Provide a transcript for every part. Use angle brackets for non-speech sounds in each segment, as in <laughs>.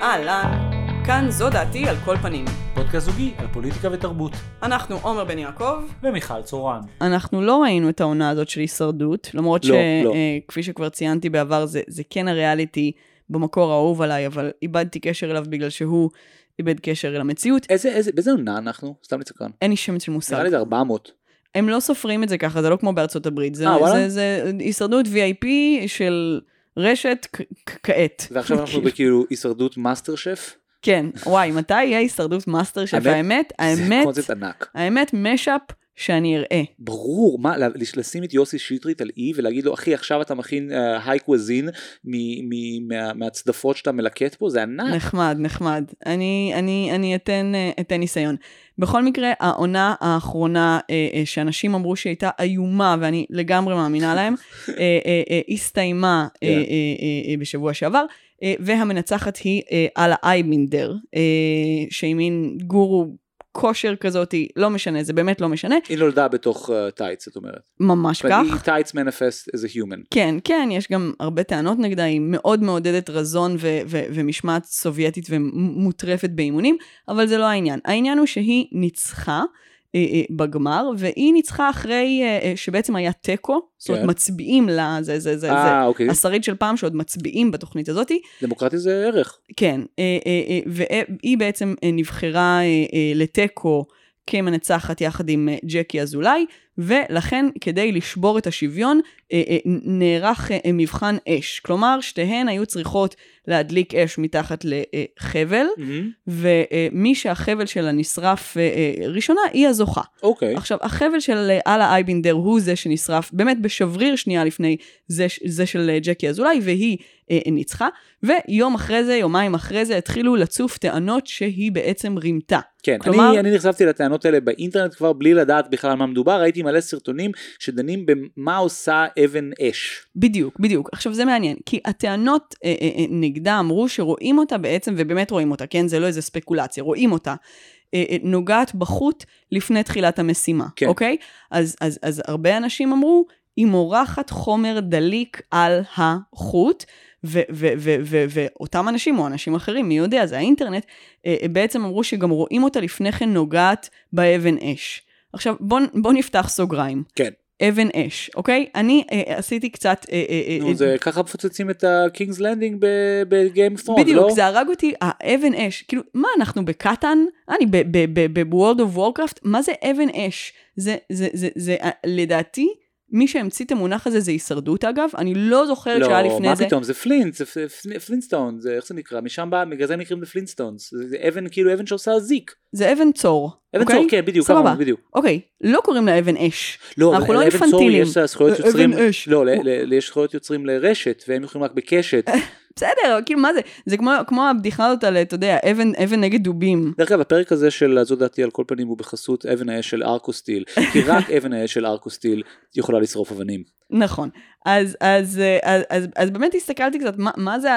אהלן, כאן זו דעתי על כל פנים. פודקאסט זוגי על פוליטיקה ותרבות. אנחנו עומר בן יעקב. ומיכל צורן. אנחנו לא ראינו את העונה הזאת של הישרדות, למרות לא, לא. שכפי שכבר ציינתי בעבר, זה, זה כן הריאליטי במקור האהוב עליי, אבל איבדתי קשר אליו בגלל שהוא איבד קשר אל המציאות. איזה, איזה, באיזה עונה אנחנו? סתם לצקרן. אין לי שמץ של מושג. נראה לי זה 400. הם לא סופרים את זה ככה, זה לא כמו בארצות הברית. זה, אה, וואלה? זה, זה הישרדות VIP של רשת כעת. ועכשיו אנחנו בכאילו הישרדות מאסטר שף. כן, וואי, מתי יהיה הישרדות מאסטר שף? האמת, האמת, זה קונספט ענק. האמת, mashup שאני אראה. ברור, מה, לשים את יוסי שטרית על אי ולהגיד לו אחי עכשיו אתה מכין haute cuisine מהצדפות שאתה מלקט פה זה ענק. נחמד, נחמד. אני, אני, אני אתן, אה, אתן ניסיון. בכל מקרה, העונה האחרונה אה, אה, שאנשים אמרו שהיא הייתה איומה, ואני לגמרי מאמינה להם, אה, אה, אה, הסתיימה אה, כן. אה, אה, אה, בשבוע שעבר, אה, והמנצחת היא אה, אללה אייבינדר, אה, שהיא מין גורו כושר כזאת, לא משנה, זה באמת לא משנה, היא נולדה בתוך טייץ את אומרת. ממש כך. היא טייץ מניפסט as a human. כן, כן, יש גם הרבה טענות נגדה, היא מאוד מעודדת רזון ו- ו- ומשמעת סובייטית ומוטרפת באימונים, אבל זה לא העניין. העניין הוא שהיא ניצחה בגמר, והיא ניצחה אחרי אה, אה, שבעצם היה תיקו, זאת אומרת כן. מצביעים לה, זה, זה, זה, זה, אה אוקיי. השריד של פעם שעוד מצביעים בתוכנית הזאתי, דמוקרטיה זה ערך. כן, אה, אה, אה, והיא בעצם אה, נבחרה אה, אה, לתיקו כמנצחת יחד עם אה, ג'קי אזולאי, ולכן כדי לשבור את השוויון אה, אה, נערך אה, מבחן אש. כלומר, שתיהן היו צריכות להדליק אש מתחת לחבל, ומי שהחבל שלה נשרף ראשונה היא הזוכה. אוקיי. עכשיו, החבל של אללה אייבינדר הוא זה שנשרף באמת בשבריר שנייה לפני זה, זה של ג'קי אזולאי, והיא ניצחה. ויום אחרי זה, יומיים אחרי זה, התחילו לצוף טענות שהיא בעצם רימתה. כן, כלומר- אני, אני נחשפתי לטענות האלה באינטרנט כבר בלי לדעת בכלל על מה מדובר, ראיתי מלא סרטונים שדנים במה עושה אבן אש. בדיוק, בדיוק. עכשיו זה מעניין, כי הטענות אה, אה, אה, נגדה אמרו שרואים אותה בעצם, ובאמת רואים אותה, כן? זה לא איזה ספקולציה, רואים אותה. אה, אה, נוגעת בחוט לפני תחילת המשימה, כן. אוקיי? אז, אז, אז הרבה אנשים אמרו, היא מורחת חומר דליק על החוט, ואותם אנשים, או אנשים אחרים, מי יודע, זה האינטרנט, בעצם אמרו שגם רואים אותה לפני כן נוגעת באבן אש. עכשיו, בוא, בוא נפתח סוגריים. כן. אבן אש, אוקיי? אני אה, עשיתי קצת... אה, אה, אה, נו, זה ככה מפוצצים את ה-King's Landing ב Game of Thrones, בדיוק, לא? זה הרג אותי, האבן אש. כאילו, מה, אנחנו בקטן? אני ב-World of Warcraft? מה זה אבן אש? זה, זה, זה, זה, אה, לדעתי, מי שהמציא את המונח הזה זה הישרדות אגב, אני לא זוכרת שהיה לא, לפני מה זה. פתאום, זה flint, זה פל- פלינסטון, זה איך זה נקרא, משם בא, בגלל זה נקראים לפלינסטונס, זה זה אבן, כאילו אבן שעושה spark. זה אבן צור. אבן אוקיי? צור, כן, בדיוק, סבבה. בדיוק. אוקיי, לא קוראים לה אבן אש. לא, אנחנו לא לאבן צור אינפנטילים. יש זכויות אבן יוצרים. לא, ל- ל- יש זכויות יוצרים לרשת, והם יכולים רק בקשת. <laughs> בסדר, כאילו, מה זה? זה כמו, כמו הבדיחה הזאת על, אתה יודע, אבן, אבן נגד דובים. דרך אגב, הפרק הזה של זו דעתי על כל פנים הוא בחסות אבן האש של ארקוסטיל, כי רק <laughs> אבן האש של ארקוסטיל יכולה לשרוף אבנים. נכון. אז, אז, אה, אז, אז, אז באמת הסתכלתי קצת, מה, מה זה,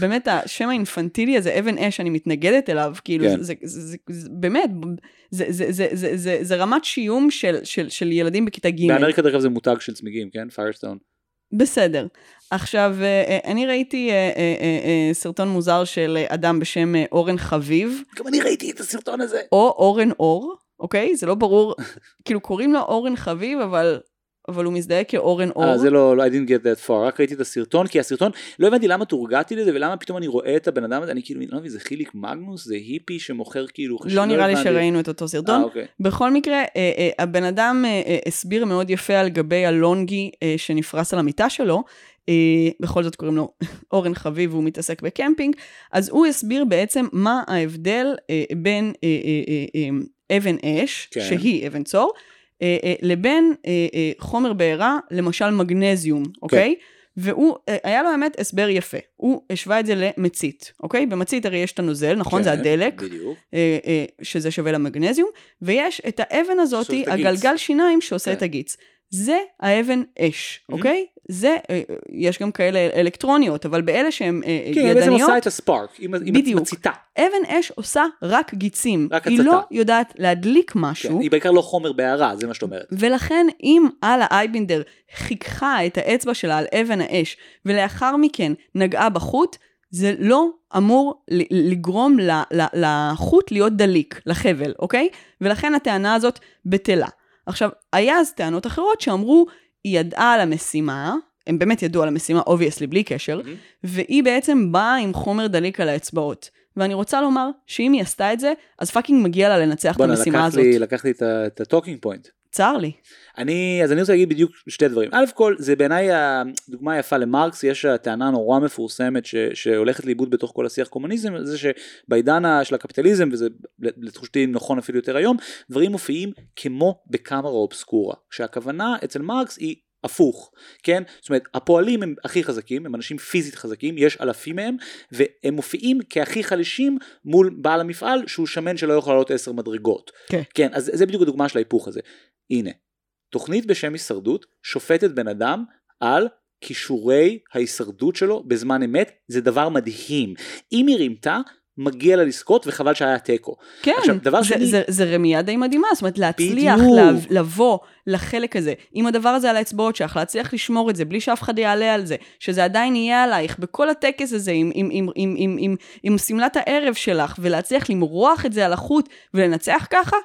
באמת השם האינפנטילי הזה, אבן אש, אני מתנגדת אליו, כאילו, כן. זה, זה, זה, זה, זה באמת, זה, זה, זה, זה, זה, זה רמת שיום של, של, של ילדים בכיתה ג'. באמריקה דרך אגב זה מותג של צמיגים, כן? פיירסטון. בסדר. עכשיו, אה, אה, אני ראיתי אה, סרטון מוזר של אדם בשם אורן חביב, גם אני ראיתי את הסרטון הזה. או אורן אור, אוקיי? זה לא ברור, <laughs> כאילו קוראים לו אורן חביב, אבל, אבל הוא מזדהה כאורן אור. אה, זה לא, לא, I didn't get that far, רק ראיתי את הסרטון, כי הסרטון, לא הבנתי למה תורגעתי לזה, ולמה פתאום אני רואה את הבן אדם הזה, אני כאילו, לא מבין, זה חיליק מגנוס, זה היפי שמוכר כאילו חשוב. לא נראה לי. שראינו את אותו סרטון. אה, אוקיי. בכל מקרה, אה, אה, הבן אדם אה, אה, הסביר מאוד יפה על גבי הלונגי אה, שנפרס על המיטה שלו. אה, בכל זאת קוראים לו <laughs> אורן חביב והוא מתעסק בקמפינג. אז הוא הסביר בעצם מה ההבדל אה, בין אה, אה, אה, אה, אבן אש, כן. שהיא אבן צור, לבין אה, אה, חומר בעירה, למשל מגנזיום, אוקיי? והוא, אה, היה לו האמת הסבר יפה. הוא השווה את זה למצית, אוקיי? במצית הרי יש את הנוזל, נכון? זה כן, הדלק. בדיוק. אה, אה, שזה שווה למגנזיום, ויש את האבן הזאת, שעושה את הגיץ. הגלגל שיניים שעושה כן. את הגיץ. זה האבן אש. אוקיי? זה, אה, יש גם כאלה אלקטרוניות, אבל באלה שהן אה, כן, היא בעצם ידניות, עושה את הספארק, היא היא בדיוק. מציתה. אבן אש עושה רק גיצים. רק היא הצתה. לא יודעת להדליק כן, משהו, היא בעיקר לא חומר בעירה, זה מה שאת אומרת. ולכן אם אללה אייבינדר חיככה את האצבע שלה על אבן האש, ולאחר מכן נגעה בחוט, זה לא אמור לגרום לחוט להיות דליק, לחבל, אוקיי? ולכן הטענה הזאת בטלה. עכשיו, היה אז טענות אחרות שאמרו, היא ידעה על המשימה, הם באמת ידעו על המשימה, obviously, בלי קשר, mm-hmm. והיא בעצם באה עם חומר דליק על האצבעות. ואני רוצה לומר שאם היא עשתה את זה, אז fucking מגיע לה לנצח את המשימה הזאת. בוא'נה, לקח לי את ה talking point. צר לי. אני, אז אני רוצה להגיד בדיוק שתי דברים. א' כל, זה בעיניי הדוגמה היפה למרקס, יש טענה נורא מפורסמת ש, שהולכת לאיבוד בתוך כל השיח קומוניזם, זה שבעידן של הקפיטליזם, וזה לתחושתי נכון אפילו יותר היום, דברים מופיעים כמו בקאמרה אובסקורה. כשהכוונה אצל מרקס היא הפוך, כן? זאת אומרת, הפועלים הם הכי חזקים, הם אנשים פיזית חזקים, יש אלפים מהם, והם מופיעים כהכי חלשים מול בעל המפעל שהוא שמן שלא יכול לעלות עשר מדרגות. כן. כן, אז זה בדיוק הדוגמה של ההיפוך הזה. הנה, תוכנית בשם הישרדות שופטת בן אדם על כישורי ההישרדות שלו בזמן אמת, זה דבר מדהים. אם היא רימתה, מגיע לה לזכות וחבל שהיה תיקו. כן, עכשיו, דבר זה, שני... זה, זה רמייה די מדהימה, זאת אומרת להצליח לב, לבוא לחלק הזה, עם הדבר הזה על האצבעות שלך, להצליח לשמור את זה בלי שאף אחד יעלה על זה, שזה עדיין יהיה עלייך בכל הטקס הזה עם, עם, עם, עם, עם, עם, עם שמלת הערב שלך, ולהצליח למרוח את זה על החוט ולנצח ככה,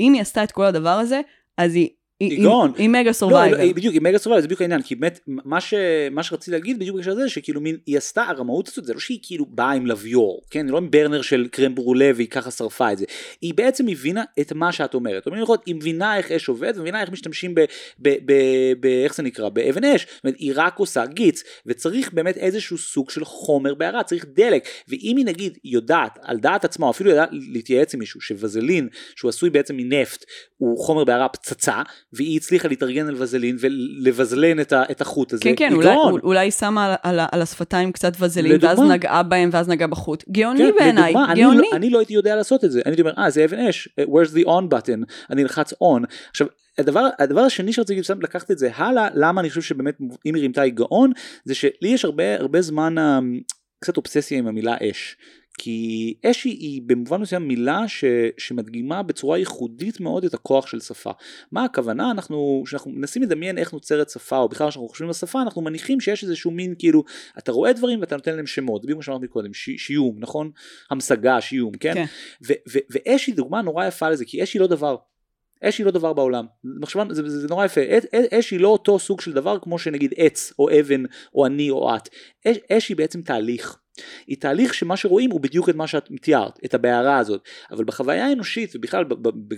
אם היא עשתה את כל הדבר הזה, אז היא היא גאון. היא mega survivor. לא, בדיוק, היא mega survivor, זה בדיוק העניין, כי באמת, מה, ש, מה שרציתי להגיד בדיוק בקשר לזה, שכאילו מין, היא עשתה הרמאות הזאת, זה לא שהיא כאילו באה עם לוויור, כן? לא עם ברנר של קרם ברולה והיא ככה שרפה את זה. היא בעצם הבינה את מה שאת אומרת. היא מבינה איך אש עובד, ומבינה איך משתמשים ב, ב, ב, ב, איך זה נקרא, באבן אש. זאת אומרת, היא רק עושה גיץ, וצריך באמת איזשהו סוג של חומר בערה, צריך דלק. ואם היא נגיד יודעת, על דעת עצמה, או אפילו יודעת להתייעץ עם מישהו, שווזלין, שהוא עשוי בעצם מנפט, הוא חומר בערה פצצה, והיא הצליחה להתארגן על וזלין ולבזלן את, ה, את החוט הזה. כן, כן, אולי, אולי היא שמה על, על, על השפתיים קצת וזלין, לדוגמה, ואז נגעה בהם ואז נגעה בחוט. גאוני כן, בעיניי, גאוני. אני, לא, אני לא הייתי יודע לעשות את זה, אני הייתי אומר, אה, זה אבן אש, where's the on button, אני אלחץ on. עכשיו, הדבר, הדבר השני שרציתי להגיד, לקחת את זה הלאה, למה אני חושב שבאמת אם היא רימתה היא גאון, זה שלי יש הרבה, הרבה זמן אמ, קצת אובססיה עם המילה אש. כי אשי היא במובן מסוים מילה ש, שמדגימה בצורה ייחודית מאוד את הכוח של שפה. מה הכוונה? אנחנו, כשאנחנו מנסים לדמיין איך נוצרת שפה, או בכלל כשאנחנו חושבים על שפה, אנחנו מניחים שיש איזשהו מין כאילו, אתה רואה דברים ואתה נותן להם שמות, בדיוק כמו שאמרתי קודם, ש, שיום, נכון? המשגה, שיום, כן? כן. ואש היא דוגמה נורא יפה לזה, כי אש היא לא דבר. אש היא לא דבר בעולם, מחשבה, זה, זה, זה נורא יפה, אש היא לא אותו סוג של דבר כמו שנגיד עץ או אבן או אני או את, אש, אש היא בעצם תהליך, היא תהליך שמה שרואים הוא בדיוק את מה שאת תיארת, את הבערה הזאת, אבל בחוויה האנושית ובכלל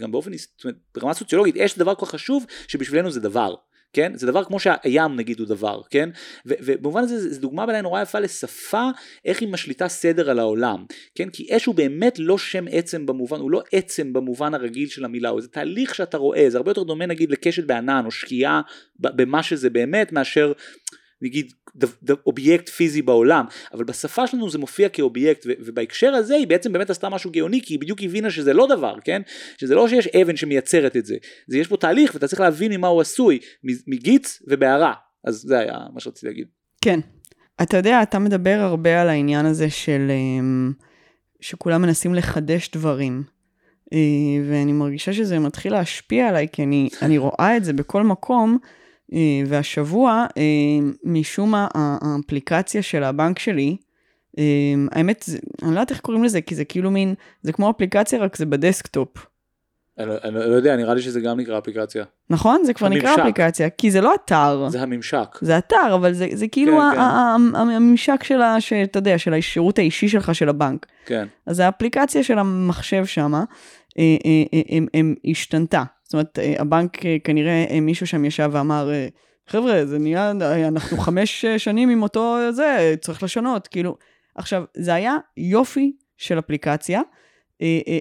גם באופן, זאת אומרת, ברמה סוציולוגית, יש דבר כל כך חשוב שבשבילנו זה דבר. כן? זה דבר כמו שהים נגיד הוא דבר, כן? ובמובן הזה זו דוגמה בעיניי נורא יפה לשפה, איך היא משליטה סדר על העולם, כן? כי אש הוא באמת לא שם עצם במובן, הוא לא עצם במובן הרגיל של המילה, הוא זה תהליך שאתה רואה, זה הרבה יותר דומה נגיד לקשת בענן או שקיעה במה שזה באמת מאשר נגיד אובייקט פיזי בעולם, אבל בשפה שלנו זה מופיע כאובייקט, ובהקשר הזה היא בעצם באמת עשתה משהו גאוני, כי היא בדיוק הבינה שזה לא דבר, כן? שזה לא שיש אבן שמייצרת את זה, זה יש פה תהליך ואתה צריך להבין ממה הוא עשוי, מגיץ ובערה, אז זה היה מה שרציתי להגיד. כן, אתה יודע, אתה מדבר הרבה על העניין הזה של אמ, שכולם מנסים לחדש דברים. אה, ואני מרגישה שזה מתחיל להשפיע עליי, כי אני, אני רואה את זה בכל מקום, והשבוע, אה, משום מה, האפליקציה של הבנק שלי, אה, האמת, אני לא יודעת איך קוראים לזה, כי זה כאילו מין, זה כמו אפליקציה, רק זה בדסקטופ. אני, אני לא יודע, נראה לי שזה גם נקרא אפליקציה. נכון? זה כבר הממשק. נקרא אפליקציה, כי זה לא אתר. זה הממשק. זה אתר, אבל זה, זה כאילו כן, כן. הממשק של, ה, שאתה יודע, של השירות האישי שלך של הבנק. כן. אז האפליקציה של המחשב שם, הם השתנתה. זאת אומרת, אה, הבנק אה, כנראה אה, מישהו שם ישב ואמר, חבר'ה, זה נהיה, אנחנו חמש שנים עם אותו זה, צריך לשנות, כאילו. עכשיו, זה היה יופי של אפליקציה,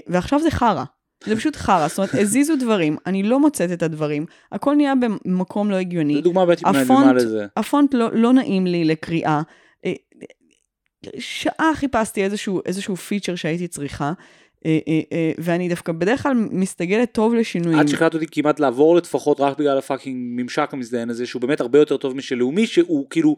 ועכשיו זה חרא. זה פשוט חרא, זאת אומרת, הזיזו דברים, אני לא מוצאת את הדברים, הכל נהיה במקום לא הגיוני. זו דוגמה בעצם מדהימה לזה. הפונט לא, לא נעים לי לקריאה. שעה חיפשתי איזשהו, איזשהו פיצ'ר שהייתי צריכה, ואני דווקא בדרך כלל מסתגלת טוב לשינויים. את שכנעת אותי כמעט לעבור לפחות רק בגלל הפאקינג ממשק המזדיין הזה, שהוא באמת הרבה יותר טוב משל לאומי, שהוא כאילו...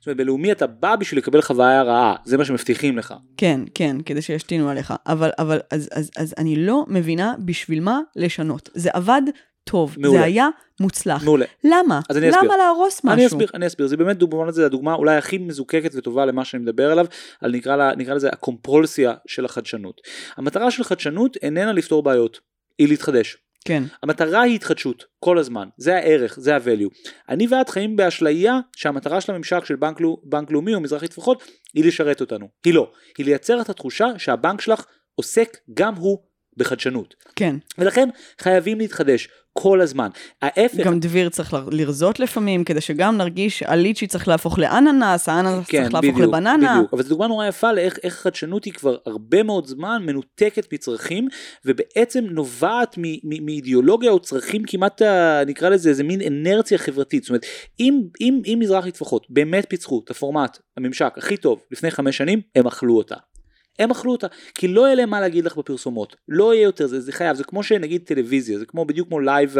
זאת אומרת, בלאומי אתה בא בשביל לקבל חוויה רעה, זה מה שמבטיחים לך. כן, כן, כדי שישתינו עליך. אבל, אבל, אז, אז, אז אני לא מבינה בשביל מה לשנות. זה עבד טוב, מעולה. זה היה מוצלח. מעולה. למה? אז אני אסביר. למה להרוס משהו? אני אסביר, אני אסביר, זה באמת דוגמא לזה, הדוגמה אולי הכי מזוקקת וטובה למה שאני מדבר עליו, על נקרא, לה, נקרא לזה הקומפולסיה של החדשנות. המטרה של חדשנות איננה לפתור בעיות, היא להתחדש. כן. המטרה היא התחדשות, כל הזמן, זה הערך, זה ה-value. אני ואת חיים באשליה שהמטרה של הממשק של בנק, בנק לאומי או מזרחי טפחות היא לשרת אותנו. היא לא, היא לייצר את התחושה שהבנק שלך עוסק גם הוא בחדשנות. כן. ולכן חייבים להתחדש כל הזמן. ההפך, גם דביר צריך ל- לרזות לפעמים, כדי שגם נרגיש הליצ'י צריך להפוך לאננס, האננס כן, צריך להפוך בדיוק, לבננה. בדיוק. אבל זו דוגמה נורא יפה לאיך איך חדשנות היא כבר הרבה מאוד זמן מנותקת מצרכים, ובעצם נובעת מ- מ- מאידיאולוגיה או צרכים כמעט, ה- נקרא לזה איזה מין אנרציה חברתית. זאת אומרת, אם, אם, אם מזרחי טפחות באמת פיצחו את הפורמט, הממשק הכי טוב לפני חמש שנים, הם אכלו אותה. הם אכלו אותה, כי לא יהיה להם מה להגיד לך בפרסומות, לא יהיה יותר, זה, זה חייב, זה כמו שנגיד טלוויזיה, זה כמו בדיוק כמו live,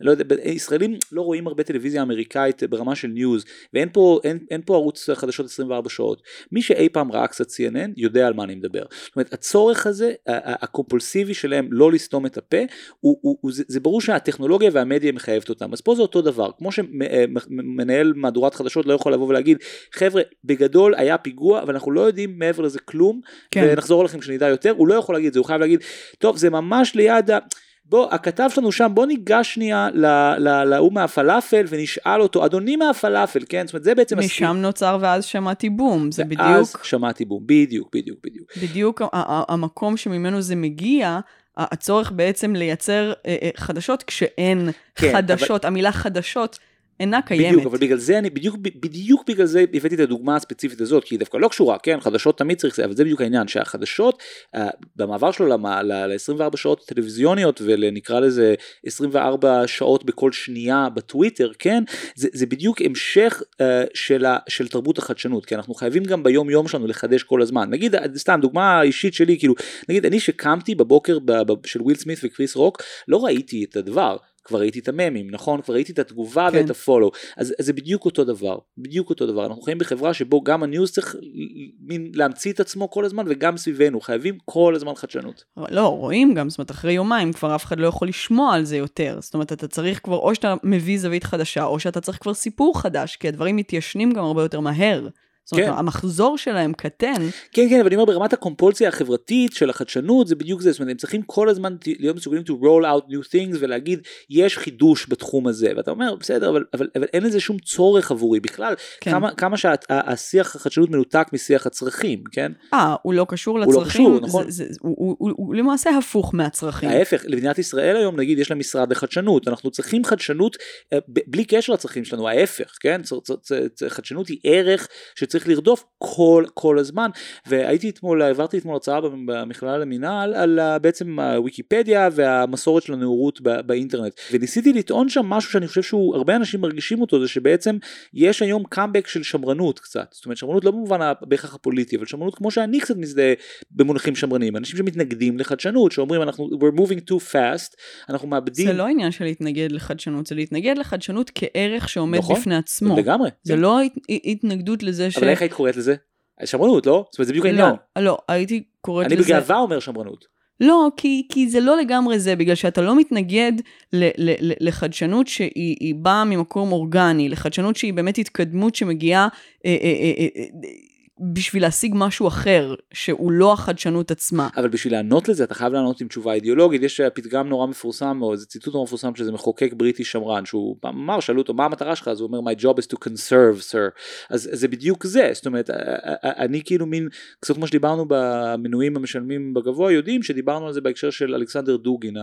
לא יודע, ישראלים לא רואים הרבה טלוויזיה אמריקאית ברמה של news, ואין פה, אין, אין פה ערוץ חדשות 24 שעות, מי שאי פעם ראה קצת CNN יודע על מה אני מדבר, זאת אומרת הצורך הזה, הקומפולסיבי שלהם לא לסתום את הפה, הוא, הוא, הוא, זה, זה ברור שהטכנולוגיה והמדיה מחייבת אותם, אז פה זה אותו דבר, כמו שמנהל מהדורת חדשות לא יכול לבוא ולהגיד, חבר'ה, בגדול היה פיגוע, אבל אנחנו לא יודעים מעבר לזה כלום, כן. ונחזור אליכם כשנדע יותר, הוא לא יכול להגיד את זה, הוא חייב להגיד, טוב זה ממש ליד ה... בוא, הכתב שלנו שם, בוא ניגש שנייה להוא מהפלאפל ונשאל אותו, אדוני מהפלאפל, כן? זאת אומרת, זה בעצם... משם נוצר ואז שמעתי בום, זה ואז בדיוק, שמעתי בום, בדיוק, בדיוק, בדיוק. בדיוק המקום שממנו זה מגיע, הצורך בעצם לייצר אה, אה, חדשות כשאין כן, חדשות, המילה חדשות אינה קיימת. בדיוק, אבל בגלל זה אני, בדיוק, בדיוק בגלל זה הבאתי את הדוגמה הספציפית הזאת, כי היא דווקא לא קשורה, כן, חדשות תמיד צריך אבל זה בדיוק העניין, שהחדשות, אה, במעבר שלו ל-24 שעות טלוויזיוניות ולנקרא לזה 24 שעות בכל שנייה בטוויטר, כן, זה, זה בדיוק המשך אה, של, ה, של תרבות החדשנות, כי אנחנו חייבים גם ביום יום שלנו לחדש כל הזמן. נגיד, סתם, דוגמה אישית שלי, כאילו, נגיד, אני שקמתי בבוקר ב, ב, של וויל סמית וקריס רוק, לא ראיתי את הדבר. כבר ראיתי את הממים, נכון? כבר ראיתי את התגובה כן. ואת ה follow. אז, אז זה בדיוק אותו דבר, בדיוק אותו דבר. אנחנו חיים בחברה שבו גם ה news צריך מין להמציא את עצמו כל הזמן וגם סביבנו, חייבים כל הזמן חדשנות. לא, רואים גם, זאת אומרת, אחרי יומיים כבר אף אחד לא יכול לשמוע על זה יותר. זאת אומרת, אתה צריך כבר, או שאתה מביא זווית חדשה, או שאתה צריך כבר סיפור חדש, כי הדברים מתיישנים גם הרבה יותר מהר. זאת אומרת, כן. המחזור שלהם קטן, כן כן אבל אני אומר ברמת הקומפולציה החברתית של החדשנות זה בדיוק זה זאת אומרת הם צריכים כל הזמן להיות מסוגלים to roll out new things ולהגיד יש חידוש בתחום הזה ואתה אומר בסדר אבל, אבל, אבל אין לזה שום צורך עבורי בכלל כן. כמה, כמה שהשיח החדשנות מנותק משיח הצרכים כן אה, הוא לא קשור הוא לא לצרכים, קשור, נכון. זה, זה, הוא, הוא, הוא, הוא למעשה הפוך מהצרכים. ההפך למדינת ישראל היום נגיד יש לה משרד לחדשנות אנחנו צריכים חדשנות אה, בלי קשר לצרכים שלנו ההפך כן חדשנות היא ערך שצריך לרדוף כל כל הזמן. והייתי אתמול העברתי אתמול הרצאה במכללה למינהל על בעצם הוויקיפדיה והמסורת של הנאורות באינטרנט. וניסיתי לטעון שם משהו שאני חושב שהוא הרבה אנשים מרגישים אותו זה שבעצם יש היום קאמבק של שמרנות קצת. זאת אומרת שמרנות לא במובן בהכרח הפוליטי אבל שמרנות כמו שאני קצת מזדהה במונחים שמרניים. אנשים שמתנגדים לחדשנות שאומרים אנחנו we're moving too fast אנחנו מאבדים זה לא עניין של להתנגד לחדשנות, זה להתנגד לחדשנות כערך שעומד נכון, בפני עצמו. לגמרי. זה כן. לא הת, התנגדות לזה ש... אבל איך היית קוראת לזה? שמרנות לא? זאת אומרת זה בדיוק העניין לא, לא, הייתי קוראת אני לזה... בגאווה אומר שמרנות לא, כי, כי זה לא לגמרי זה, בגלל שאתה לא מתנגד ל, ל, ל, לחדשנות שהיא היא באה ממקום אורגני, לחדשנות שהיא באמת התקדמות שמגיעה אה, אה, אה, אה, בשביל להשיג משהו אחר, שהוא לא החדשנות עצמה. אבל בשביל לענות לזה אתה חייב לענות עם תשובה אידיאולוגית. יש פתגם נורא מפורסם או איזה ציטוט נורא מפורסם שזה מחוקק בריטי שמרן שהוא אמר שאלו אותו מה המטרה שלך? אז הוא אומר my job is to conserve sir. אז זה בדיוק זה. זאת אומרת אני כאילו מין קצת כמו שדיברנו במנויים המשלמים בגבוה יודעים שדיברנו על זה בהקשר של אלכסנדר דוגין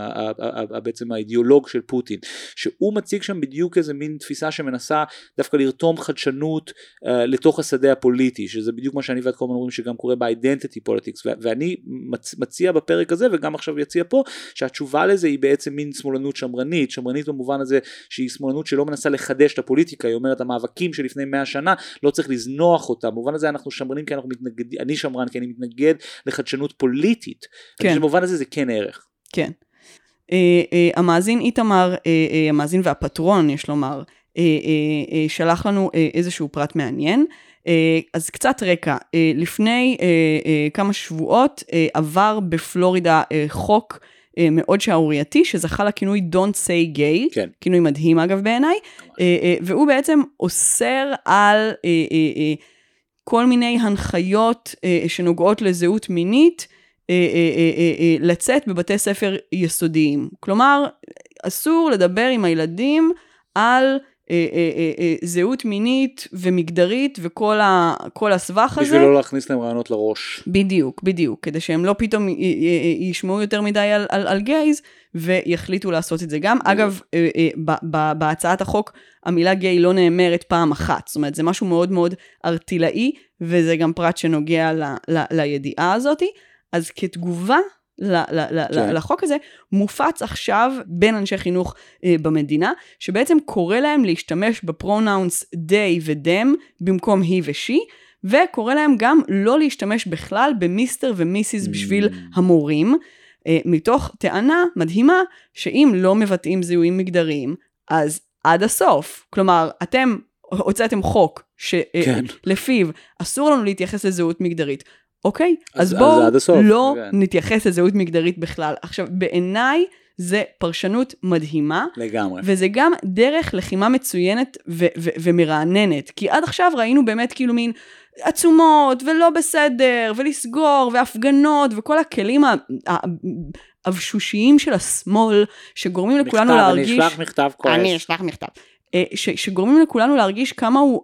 בעצם האידיאולוג של פוטין שהוא מציג שם בדיוק איזה מין תפיסה שמנסה דווקא לרתום חדשנות לתוך השדה הפוליטי שזה בדיוק מה שאני ואת כל הזמן אומרים שגם קורה ב-identity politics ו- ואני מצ- מציע בפרק הזה וגם עכשיו יציע פה שהתשובה לזה היא בעצם מין שמאלנות שמרנית שמרנית במובן הזה שהיא שמאלנות שלא מנסה לחדש את הפוליטיקה היא אומרת המאבקים שלפני 100 שנה לא צריך לזנוח אותם במובן הזה אנחנו שמרנים כי אנחנו מתנגדים אני שמרן כי אני מתנגד לחדשנות פוליטית כן. במובן הזה זה כן ערך כן. אה, אה, המאזין איתמר, אה, המאזין והפטרון, יש לומר, שלח לנו איזשהו פרט מעניין. אה, אז קצת רקע, אה, לפני אה, כמה שבועות עבר בפלורידה חוק מאוד שערורייתי, שזכה לכינוי Don't say gay, כן. כינוי מדהים אגב בעיניי, והוא בעצם אוסר על כל מיני הנחיות שנוגעות לזהות מינית, לצאת בבתי ספר יסודיים. כלומר, אסור לדבר עם הילדים על זהות מינית ומגדרית וכל ה- הסבך הזה. בשביל לא להכניס להם רעיונות לראש. בדיוק, בדיוק, כדי שהם לא פתאום ישמעו יותר מדי על, על, על גייז ויחליטו לעשות את זה גם. אגב, אה, אה, ב- ב- בהצעת החוק המילה גיי לא נאמרת פעם אחת, זאת אומרת זה משהו מאוד מאוד ארטילאי וזה גם פרט שנוגע ל, ל, לידיעה הזאתי. אז כתגובה לחוק הזה, מופץ עכשיו בין אנשי חינוך אה, במדינה, שבעצם קורא להם להשתמש בפרונאונס they ו-them במקום he ו-she, וקורא להם גם לא להשתמש בכלל במיסטר ומיסיס בשביל Mm. המורים, אה, מתוך טענה מדהימה שאם לא מבטאים זיהויים מגדריים, אז עד הסוף. כלומר, אתם הוצאתם חוק כן. שלפיו אסור לנו להתייחס לזהות מגדרית. אוקיי, אז- אז, בואו אז לא כן. נתייחס לזהות מגדרית בכלל. עכשיו, בעיניי זה פרשנות מדהימה, לגמרי. וזה גם דרך לחימה מצוינת ו- ו- ומרעננת. כי עד עכשיו ראינו באמת כאילו מין עצומות, ולא בסדר, ולסגור, והפגנות, וכל הכלים ה- ה- האבשושיים של השמאל, שגורמים לכולנו מכתב, להרגיש... אני אשלח מכתב כועס. אני אשלח מכתב. אה, ש, שגורמים לכולנו להרגיש כמה הוא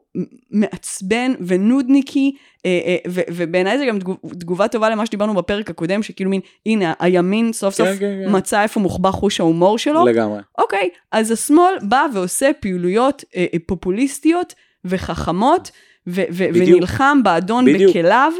מעצבן ונודניקי, אה, אה, ו- ובעיניי זה גם תגוב- תגובה טובה למה שדיברנו בפרק הקודם, שכאילו מין, הנה, הימין סוף סוף כן, כן, כן. מצא איפה מוחבא חוש ההומור שלו. לגמרי. אוקיי, אז השמאל בא ועושה פעילויות פופוליסטיות וחכמות, ו- ו-. ונלחם באדון בדיוק. בכליו,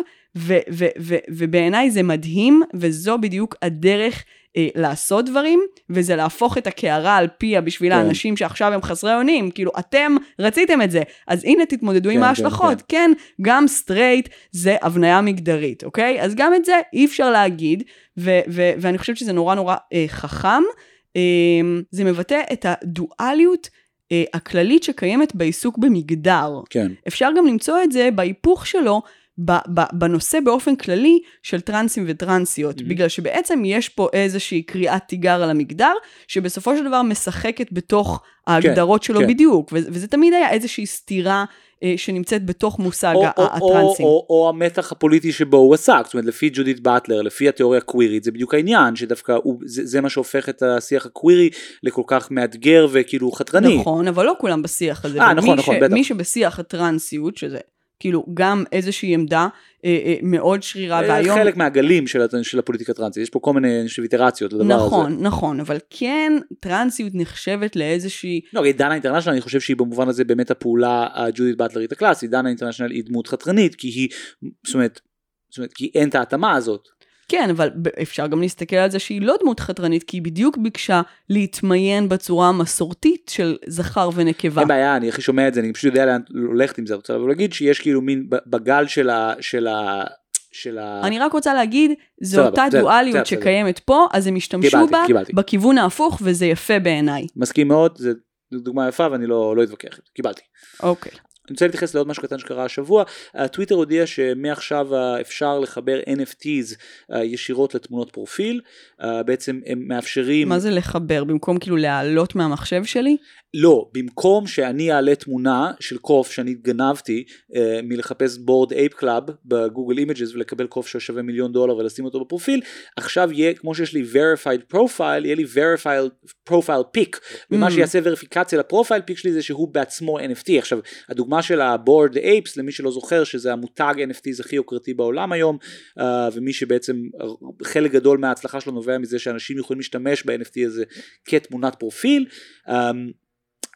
ובעיניי זה מדהים, וזו בדיוק הדרך אה, לעשות דברים, וזה להפוך את הקערה על פיה בשביל כן. האנשים שעכשיו הם חסרי אונים, כאילו אתם רציתם את זה, אז הנה תתמודדו כן, עם כן, ההשלכות, כן, גם סטרייט זה הבניה מגדרית, אוקיי? אז גם את זה אי אפשר להגיד, ו- ו- ואני חושבת שזה נורא נורא אה, חכם. אה, זה מבטא את הדואליות אה, הכללית שקיימת בעיסוק במגדר. כן. אפשר גם למצוא את זה בהיפוך שלו בנושא באופן כללי של טרנסים וטרנסיות, Mhm. בגלל שבעצם יש פה איזושהי קריאת תיגר על המגדר, שבסופו של דבר משחקת בתוך ההגדרות שלו כן. בדיוק, ו- וזה תמיד היה איזושהי סתירה אה, שנמצאת בתוך מושג או, ה- או, הטרנסים. או, או, או המתח הפוליטי שבו הוא עסק, זאת אומרת לפי ג'ודית באטלר, לפי התיאוריה הקווירית, זה בדיוק העניין, שדווקא הוא, זה, זה מה שהופך את השיח הקווירי לכל כך מאתגר וכאילו חתרני. נכון, אבל לא כולם בשיח הזה. אה, נכון, נכון, ש- בטח. מי שבשיח הטרנסיות, שזה כאילו גם איזושהי עמדה אה, אה, מאוד שרירה, אה, והיום... חלק מהגלים של, של הפוליטיקה הטרנסית, יש פה כל מיני איטרציות לדבר הזה. נכון, נכון, אבל כן טרנסיות נחשבת לאיזושהי... לא, דנה אינטרנשיונל אני חושב שהיא במובן הזה באמת הפעולה הג'ודית באטלרית הקלאסית, דנה אינטרנשיונל היא דמות חתרנית, כי היא, זאת אומרת, זאת אומרת, כי אין את ההתאמה הזאת. כן, אבל אפשר גם להסתכל על זה שהיא לא דמות חתרנית, כי היא בדיוק ביקשה להתמיין בצורה המסורתית של זכר ונקבה. אין בעיה, אני הכי שומע את זה, אני פשוט יודע לאן הולכת עם זה, רוצה לבוא להגיד שיש כאילו מין בגל של ה... של ה... של ה... אני רק רוצה להגיד, זו סבבה, אותה בסדר, דואליות בסדר. שקיימת פה, אז הם השתמשו קיבלתי, בה קיבלתי. בכיוון ההפוך, וזה יפה בעיניי. מסכים מאוד, זו דוגמה יפה ואני לא, לא אתווכח, קיבלתי. אוקיי. אני רוצה להתייחס לעוד משהו קטן שקרה השבוע, טוויטר הודיע שמעכשיו אפשר לחבר NFTs אה, ישירות לתמונות פרופיל, אה, בעצם הם מאפשרים, מה זה לחבר? במקום כאילו להעלות מהמחשב שלי? לא, במקום שאני אעלה תמונה של קוף שאני גנבתי אה, מלחפש Bored Ape Club ב-Google Images ולקבל קוף ששווה מיליון דולר ולשים אותו בפרופיל, עכשיו יהיה, כמו שיש לי verified profile, יהיה לי verified profile pic, ומה Mm. שיעשה verification ל-profile pic שלי זה שהוא בעצמו NFT. עכשיו, הדוגמה של ה-Bored Apes, למי שלא זוכר, שזה המותג NFTs הכי יוקרתי בעולם היום, uh, ומי שבעצם חלק גדול מההצלחה שלו נובע מזה שאנשים יכולים להשתמש ב-NFT הזה כתמונת פרופיל. Um,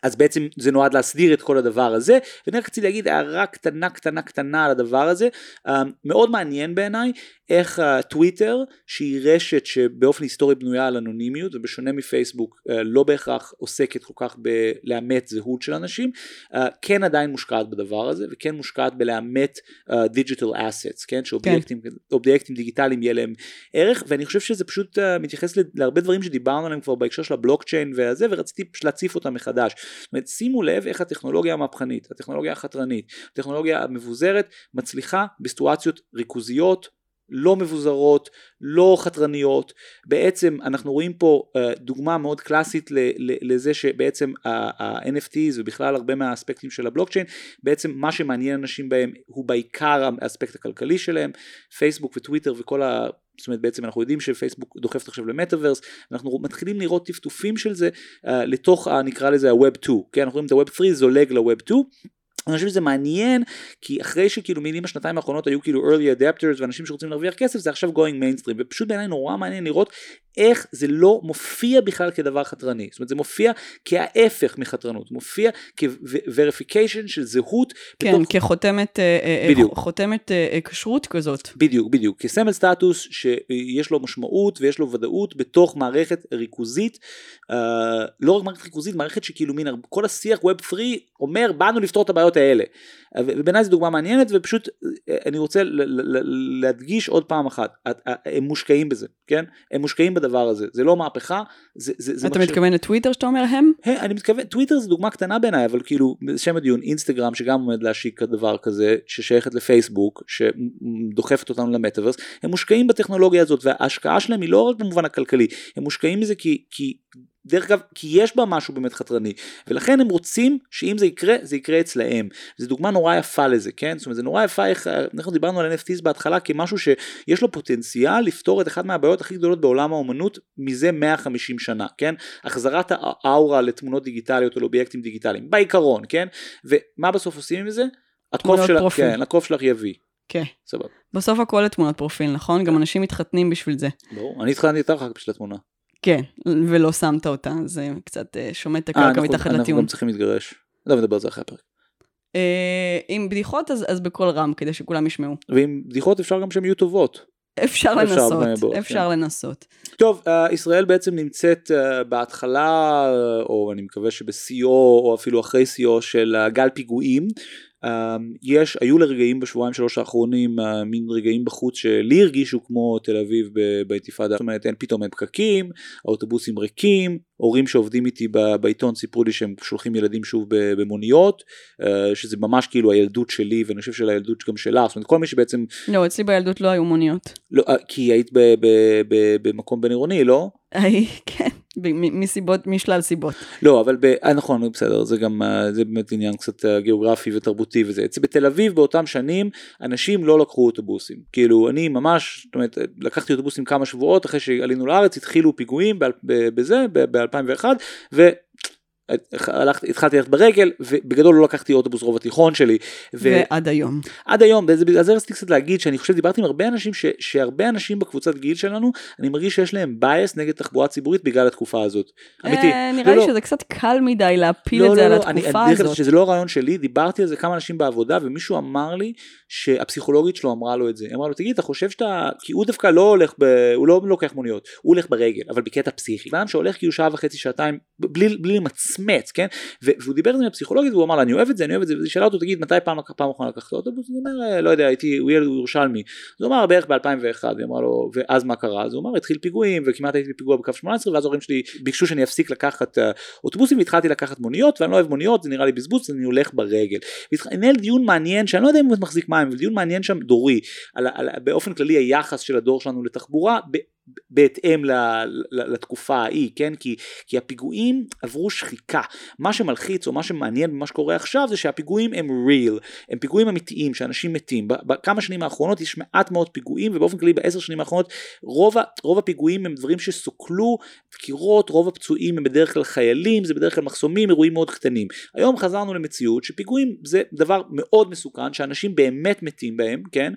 אז בעצם זה נועד להסדיר את כל הדבר הזה, ואני רק רציתי להגיד הערה קטנה קטנה קטנה על הדבר הזה, um, מאוד מעניין בעיניי איך הטוויטר שהיא רשת שבאופן היסטורי בנויה על אנונימיות ובשונה מפייסבוק uh, לא בהכרח עוסקת כל כך בלאמת זהות של אנשים, uh, כן עדיין מושקעת בדבר הזה וכן מושקעת בלאמת דיגיטל uh, אסטס, כן, שאובייקטים כן. דיגיטליים יהיה להם ערך ואני חושב שזה פשוט uh, מתייחס להרבה דברים שדיברנו עליהם כבר בהקשר של הבלוקצ'יין והזה ורציתי להציף אותם מחדש. זאת אומרת שימו לב איך הטכנולוגיה המהפכנית, הטכנולוגיה החתרנית, הטכנולוגיה המבוזרת מצליחה בסיטואציות ריכוזיות לא מבוזרות, לא חתרניות. בעצם אנחנו רואים פה uh, דוגמה מאוד קלאסית לזה שבעצם ה-NFTs ובכלל הרבה מהאספקטים של הבלוקצ'יין, בעצם מה שמעניין אנשים בהם הוא בעיקר האספקט הכלכלי שלהם, פייסבוק וטוויטר וכל. זאת אומרת בעצם אנחנו יודעים שפייסבוק דוחפת עכשיו למטאוורס, אנחנו מתחילים לראות טפטופים של זה uh, לתוך ה, נקרא לזה ה-Web 2, כן? אנחנו רואים את ה-Web 3 זולג ל-Web 2 אני חושב שזה מעניין כי אחרי שכאילו מילים השנתיים האחרונות היו כאילו early adapters ואנשים שרוצים להרוויח כסף זה עכשיו going mainstream ופשוט בעיניי נורא מעניין לראות איך זה לא מופיע בכלל כדבר חתרני. זאת אומרת זה מופיע כההפך מחתרנות. מופיע כ-verification של זהות כן בתוך... כחותמת אה, אה, בדיוק. חותמת אה, כשרות כזאת. בדיוק בדיוק. כסמל סטטוס שיש לו משמעות ויש לו ודאות בתוך מערכת ריכוזית לא רק מערכת ריכוזית מערכת שכאילו מין כל השיח web 3 אומר באנו לפתור את הבעיות האלה. ובעיניי זו דוגמה מעניינת ופשוט אני רוצה להדגיש עוד פעם אחת הם מושקעים בזה כן הם מושקעים בדבר הזה זה לא מהפכה זה, זה, זה אתה מחשב... מתכוון לטוויטר שאתה אומר הם? Hey, אני מתכוון טוויטר זה דוגמה קטנה בעיניי אבל כאילו שם הדיון אינסטגרם שגם עומד להשיק דבר כזה ששייכת לפייסבוק שדוחפת אותנו למטאוורס הם מושקעים בטכנולוגיה הזאת וההשקעה שלהם היא לא רק במובן הכלכלי הם מושקעים בזה כי, כי דרך אגב, כי יש בה משהו באמת חתרני, ולכן הם רוצים שאם זה יקרה, זה יקרה אצלהם. זו דוגמה נורא יפה לזה, כן? זאת אומרת, זה נורא יפה איך, אנחנו דיברנו על NFTs בהתחלה כמשהו שיש לו פוטנציאל לפתור את אחת מהבעיות הכי גדולות בעולם האומנות מזה 150 שנה, כן? החזרת האאורה לתמונות דיגיטליות או לאובייקטים דיגיטליים, בעיקרון, כן? ומה בסוף עושים עם זה? התקוף של, כן, הקוף שלך יביא. כן. סבבה. בסוף הכל לתמונות פרופיל, נכון? גם אנשים מתחתנים בשביל זה. ברור, אני התחתנתי איתך רק בשביל התמונה. כן, ולא שמת אותה, זה קצת אה, שומט את הקרקע מתחת לטיעון. אנחנו גם צריכים להתגרש. לא נדבר על זה אחרי הפרק. אה, עם בדיחות אז, אז בקול רם, כדי שכולם ישמעו. ועם בדיחות אפשר גם שהן יהיו טובות. אפשר לנסות, אפשר, אפשר כן. לנסות. טוב, ישראל בעצם נמצאת בהתחלה, או אני מקווה שבשיאו, או אפילו אחרי שיאו של גל פיגועים. אמ, יש, היו לרגעים בשבועיים שלוש האחרונים אה, מין רגעים בחוץ שלי הרגישו כמו תל אביב באינתיפאדה, זאת אומרת אין פתאום אין פקקים, האוטובוסים ריקים, הורים שעובדים איתי בעיתון סיפרו לי שהם שולחים ילדים שוב במוניות, אה, שזה ממש כאילו הילדות שלי ואני חושב של הילדות גם שלה, זאת אומרת כל מי שבעצם... לא, אצלי בילדות לא היו מוניות. לא, אה, כי היית במקום בין עירוני, לא? כן. מסיבות, משלל סיבות. לא, אבל ב... אה, נכון, בסדר, זה גם, אה, זה באמת עניין קצת אה, גיאוגרפי ותרבותי וזה. בתל אביב באותם שנים, אנשים לא לקחו אוטובוסים. כאילו, אני ממש, זאת אומרת, לקחתי אוטובוסים כמה שבועות אחרי שעלינו לארץ, התחילו פיגועים בזה, ב-2001, ו... הלכתי, התחלתי ללכת ברגל ובגדול לא לקחתי אוטובוס רוב התיכון שלי. ו... ועד היום. עד היום, אז זה רציתי קצת להגיד שאני חושב, דיברתי עם הרבה אנשים, ש, שהרבה אנשים בקבוצת גיל שלנו, אני מרגיש שיש להם בייס נגד תחבורה ציבורית בגלל התקופה הזאת. אמיתי. אה, נראה לא, לי לא. שזה קצת קל מדי להפיל לא, את זה לא, על לא, התקופה אני, הזאת. אני, שזה לא רעיון שלי, דיברתי על זה כמה אנשים בעבודה ומישהו אמר לי שהפסיכולוגית שלו אמרה לו את זה. אמרה לו תגיד אתה חושב שאתה, כי הוא דווקא לא הולך, ב, הוא לא לוקח מוניות, הוא הולך ברגל, אבל בקטע פסיכי. אדם שהולך כאילו שעה וחצי שעתיים בלי, בלי למצמץ, כן? והוא דיבר על זה עם הפסיכולוגית והוא אמר לה אני אוהב את זה אני אוהב את זה והיא שאלה אותו תגיד מתי פעם פעם אחרונה לקחת אוטובוס הוא אומר אה, לא יודע הייתי הוא ילד ירושלמי אז הוא אמר בערך ב2001 היא אמרה לו ואז מה קרה אז הוא אמר התחיל פיגועים וכמעט הייתי בפיגוע בקו 18 ואז ההורים שלי ביקשו שאני אפסיק לקחת אה, אוטובוסים והתחלתי לקחת מוניות ואני לא אוהב מוניות זה נראה לי בזבוז אני הולך ברגל. והתנהל דיון מעניין שאני לא יודע אם הוא מחזיק מים אבל דיון מעניין שם דורי על, על, באופן כללי היחס של הדור שלנו לתחבורה בהתאם לתקופה ההיא, כן? כי, כי הפיגועים עברו שחיקה. מה שמלחיץ או מה שמעניין במה שקורה עכשיו זה שהפיגועים הם real, הם פיגועים אמיתיים שאנשים מתים. בכמה שנים האחרונות יש מעט מאוד פיגועים ובאופן כללי בעשר שנים האחרונות רוב, רוב הפיגועים הם דברים שסוכלו, דקירות, רוב הפצועים הם בדרך כלל חיילים, זה בדרך כלל מחסומים, אירועים מאוד קטנים. היום חזרנו למציאות שפיגועים זה דבר מאוד מסוכן שאנשים באמת מתים בהם, כן?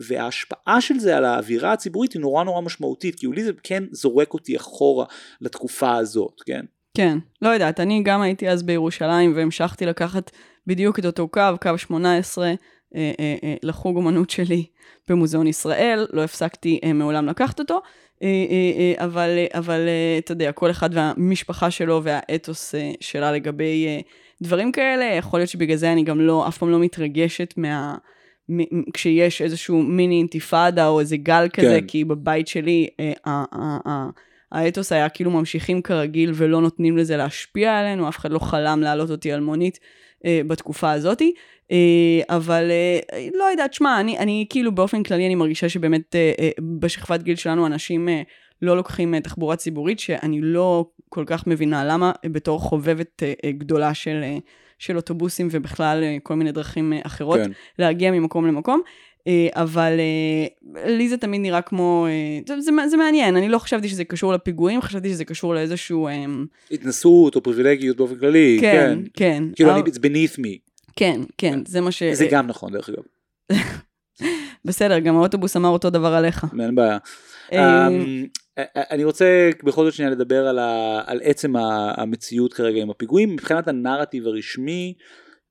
וההשפעה של זה על האווירה האווירה הציבורית היא נורא נורא משמעותית, כי לי זה כן זורק אותי אחורה לתקופה הזאת, כן? כן, לא יודעת, אני גם הייתי אז בירושלים והמשכתי לקחת בדיוק את אותו קו, קו 18, אה, אה, אה, לחוג אומנות שלי במוזיאון ישראל, לא הפסקתי אה, מעולם לקחת אותו, אה, אה, אה, אבל, אבל אתה יודע, כל אחד והמשפחה שלו והאתוס שלה לגבי דברים כאלה, יכול להיות שבגלל זה אני גם לא, אף פעם לא מתרגשת מה... כשיש איזשהו מיני אינתיפאדה או איזה גל כזה, כן. כי בבית שלי אה, האתוס היה כאילו ממשיכים כרגיל ולא נותנים לזה להשפיע עלינו, אף אחד לא חלם להעלות אותי על מונית אה, בתקופה הזאתי. אה, אבל אה, לא יודעת, שמע, אני, אני כאילו באופן כללי אני מרגישה שבאמת אה, אה, בשכבת גיל שלנו אנשים אה, לא לוקחים אה, תחבורה ציבורית, שאני לא כל כך מבינה למה אה, בתור חובבת אה, אה, גדולה של, אה, של אוטובוסים ובכלל אה, כל מיני דרכים אה, אחרות כן. להגיע ממקום למקום. אה, אבל לי זה תמיד נראה כמו, זה, זה, זה מעניין, אני לא חשבתי שזה קשור לפיגועים, חשבתי שזה קשור לאיזשהו, התנסות או פריבילגיות באופן כללי, כן, כן, כאילו אבל- אני, it's beneath me, כן, כן, זה מה ש... זה גם נכון דרך אגב, <laughs> בסדר, גם האוטובוס אמר אותו דבר עליך. אין בעיה. אה, אני רוצה בכל זאת שנייה לדבר על, ה, על עצם המציאות כרגע עם הפיגועים מבחינת הנרטיב הרשמי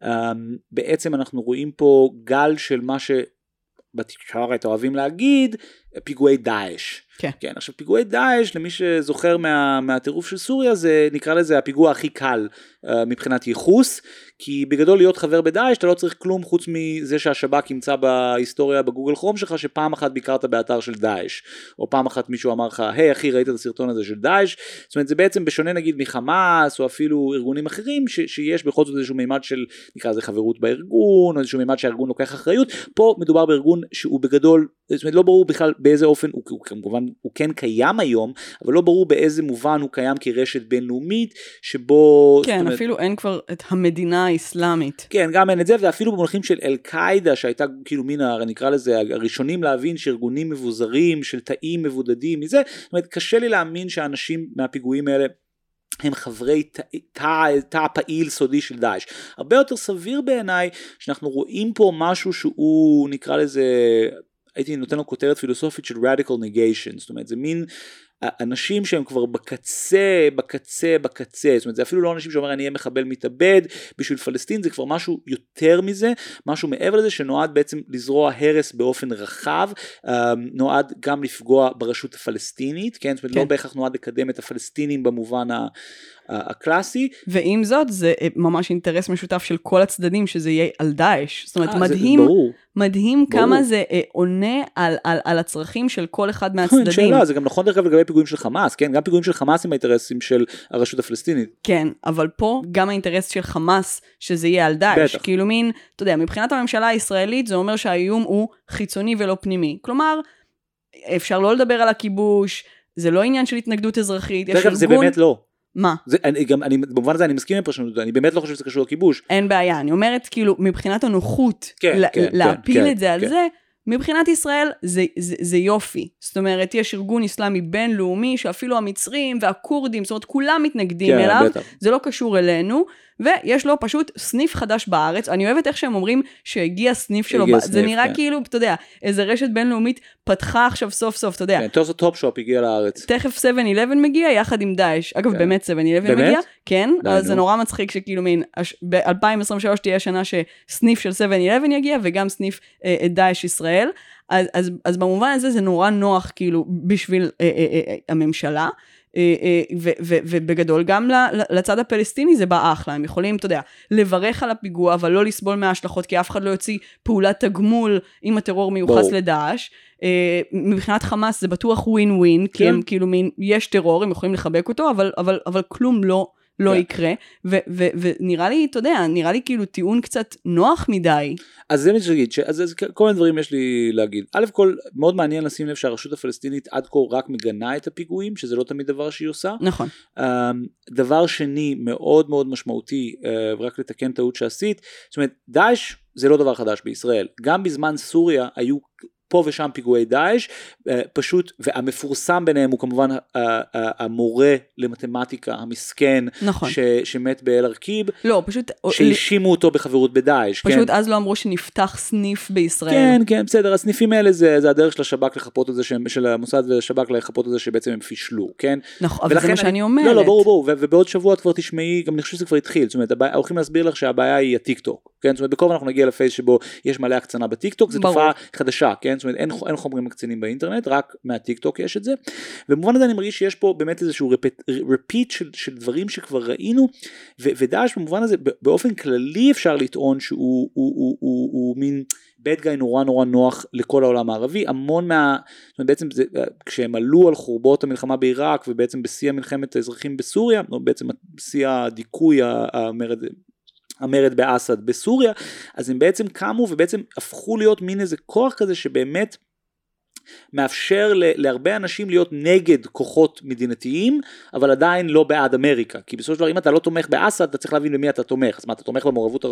אמ, בעצם אנחנו רואים פה גל של מה שבתקשורת אוהבים להגיד פיגועי דאעש. כן. כן עכשיו פיגועי דאעש למי שזוכר מה, מהטירוף של סוריה זה נקרא לזה הפיגוע הכי קל uh, מבחינת ייחוס כי בגדול להיות חבר בדאעש אתה לא צריך כלום חוץ מזה שהשב"כ ימצא בהיסטוריה בגוגל כרום שלך שפעם אחת ביקרת באתר של דאעש. או פעם אחת מישהו אמר לך היי אחי ראית את הסרטון הזה של דאעש? זאת אומרת זה בעצם בשונה נגיד מחמאס או אפילו ארגונים אחרים ש- שיש בכל זאת איזשהו מימד של נקרא לזה חברות בארגון או איזשהו מימד שהארגון לוקח אחריות. פה מדובר בארגון שהוא בגדול זאת אומרת לא ברור בכלל באיזה אופן הוא, הוא כמובן הוא כן קיים היום אבל לא ברור באיזה מובן הוא קיים כרשת בינלאומית שבו כן, אומרת, אפילו אין כבר את המדינה האסלאמית. כן, גם אין את זה, ואפילו במונחים של אל-קאעידה, שהייתה כאילו מן, נקרא לזה, הראשונים להבין שארגונים מבוזרים, של תאים מבודדים, מזה, זאת אומרת, קשה לי להאמין שאנשים מהפיגועים האלה הם חברי תא, תא, תא פעיל סודי של דאעש. הרבה יותר סביר בעיניי שאנחנו רואים פה משהו שהוא נקרא לזה, הייתי נותן לו כותרת פילוסופית של radical negation, זאת אומרת זה מין אנשים שהם כבר בקצה, בקצה, בקצה, זאת אומרת זה אפילו לא אנשים שאומר אני אהיה מחבל מתאבד בשביל פלסטין, זה כבר משהו יותר מזה, משהו מעבר לזה שנועד בעצם לזרוע הרס באופן רחב, אה, נועד גם לפגוע ברשות הפלסטינית, כן, זאת אומרת כן. לא בהכרח נועד לקדם את הפלסטינים במובן ה... הקלאסי. ועם זאת, זה אה, ממש אינטרס משותף של כל הצדדים שזה יהיה על דאעש. זאת אומרת, אה, זה- מדהים, ברור. מדהים ברור. כמה זה אה, עונה על, על, על הצרכים של כל אחד אין מהצדדים. שאלה, זה גם נכון דרך אגב לגבי פיגועים של חמאס, כן, גם פיגועים של חמאס הם האינטרסים של הרשות הפלסטינית. כן, אבל פה גם האינטרס של חמאס שזה יהיה על דאעש. בטח. כאילו מין, אתה יודע, מבחינת הממשלה הישראלית זה אומר שהאיום הוא חיצוני ולא פנימי. כלומר, אפשר לא לדבר על הכיבוש, זה לא עניין של התנגדות אזרחית, יש דרך אגב זה ארגון... באמת לא. מה? זה, אני, גם, אני, במובן הזה אני מסכים עם הפרשנות, אני באמת לא חושב שזה קשור לכיבוש. אין בעיה, אני אומרת כאילו מבחינת הנוחות כן, לה- כן, להפיל כן, את זה על כן. זה, מבחינת ישראל זה, זה, זה יופי. זאת אומרת, יש ארגון אסלאמי בינלאומי שאפילו המצרים והכורדים, זאת אומרת, כולם מתנגדים כן, אליו, בטח. זה לא קשור אלינו, ויש לו פשוט סניף חדש בארץ. אני אוהבת איך שהם אומרים שהגיע סניף שלו, הגיע זה סניף, נראה כן. כאילו, אתה יודע, איזה רשת בינלאומית פתחה עכשיו סוף סוף, אתה יודע. כן, טוס טופ שופ הגיע לארץ. תכף 7-11 מגיע יחד עם דאעש. אגב, כן. באמת 7-11 באמת? מגיע. כן, די, אז זה נו. נורא מצחיק שכאילו מין, ב-2023 תהיה שנה שסניף של 7-11 יגיע, וגם סניף אה, אה, דאעש ישראל. אז, אז, אז במובן הזה זה נורא נוח כאילו בשביל אה, אה, אה, אה, הממשלה. אה, אה, ובגדול גם לצד הפלסטיני זה בא אחלה, הם יכולים, אתה יודע, לברך על הפיגוע, אבל לא לסבול מההשלכות, כי אף אחד לא יוציא פעולת תגמול אם הטרור מיוחס. לדאעש. אה, מבחינת חמאס זה בטוח ווין ווין, כי כן. הם כאילו מין, יש טרור, הם יכולים לחבק אותו, אבל, אבל, אבל כלום לא, לא כן. יקרה. ו- ו- ונראה לי, אתה יודע, נראה לי כאילו טיעון קצת נוח מדי. אז זה מה שאני אז, אז כל מיני דברים יש לי להגיד. א' כל, מאוד מעניין לשים לב שהרשות הפלסטינית עד כה רק מגנה את הפיגועים, שזה לא תמיד דבר שהיא עושה. נכון. Um, דבר שני מאוד מאוד משמעותי, uh, רק לתקן טעות שעשית, זאת אומרת דאעש זה לא דבר חדש בישראל, גם בזמן סוריה היו פה ושם פיגועי דאעש, uh, פשוט, והמפורסם ביניהם הוא כמובן uh, uh, המורה למתמטיקה המסכן, נכון. ש, שמת באל ארקיב, לא, פשוט... שהאשימו אותו בחברות בדאעש, כן? פשוט אז לא אמרו שנפתח סניף בישראל. כן, כן, בסדר, הסניפים האלה זה, זה הדרך של השב"כ לחפות את זה, שהם, של המוסד והשב"כ לחפות את זה שבעצם הם פישלו, כן? נכון, אבל זה מה שאני אומרת. לא, לא, ברור, ברור, ובעוד שבוע את כבר תשמעי, גם אני חושב שזה כבר התחיל, זאת אומרת, הולכים להסביר לך שהבעיה היא הטיק טוק, כן? זאת אומרת בקרוב אנחנו נגיע לפייס שבו יש מלא הקצנה בטיק טוק, זו תופעה חדשה, כן? זאת אומרת אין, אין חומרים מקצינים באינטרנט, רק מהטיק טוק יש את זה. ובמובן הזה אני מרגיש שיש פה באמת איזשהו repeat של, של דברים שכבר ראינו, ו, ודאעש במובן הזה באופן כללי אפשר לטעון שהוא הוא, הוא, הוא, הוא, הוא מין bad guy נורא נורא נוח לכל העולם הערבי, המון מה... זאת אומרת, בעצם זה, כשהם עלו על חורבות המלחמה בעיראק ובעצם בשיא המלחמת האזרחים בסוריה, או בעצם בשיא הדיכוי המרד המרד באסד בסוריה, אז הם בעצם קמו ובעצם הפכו להיות מין איזה כוח כזה שבאמת מאפשר להרבה אנשים להיות נגד כוחות מדינתיים, אבל עדיין לא בעד אמריקה. כי בסופו של דבר אם אתה לא תומך באסד, אתה צריך להבין במי אתה תומך. אז מה, אתה תומך במעורבות,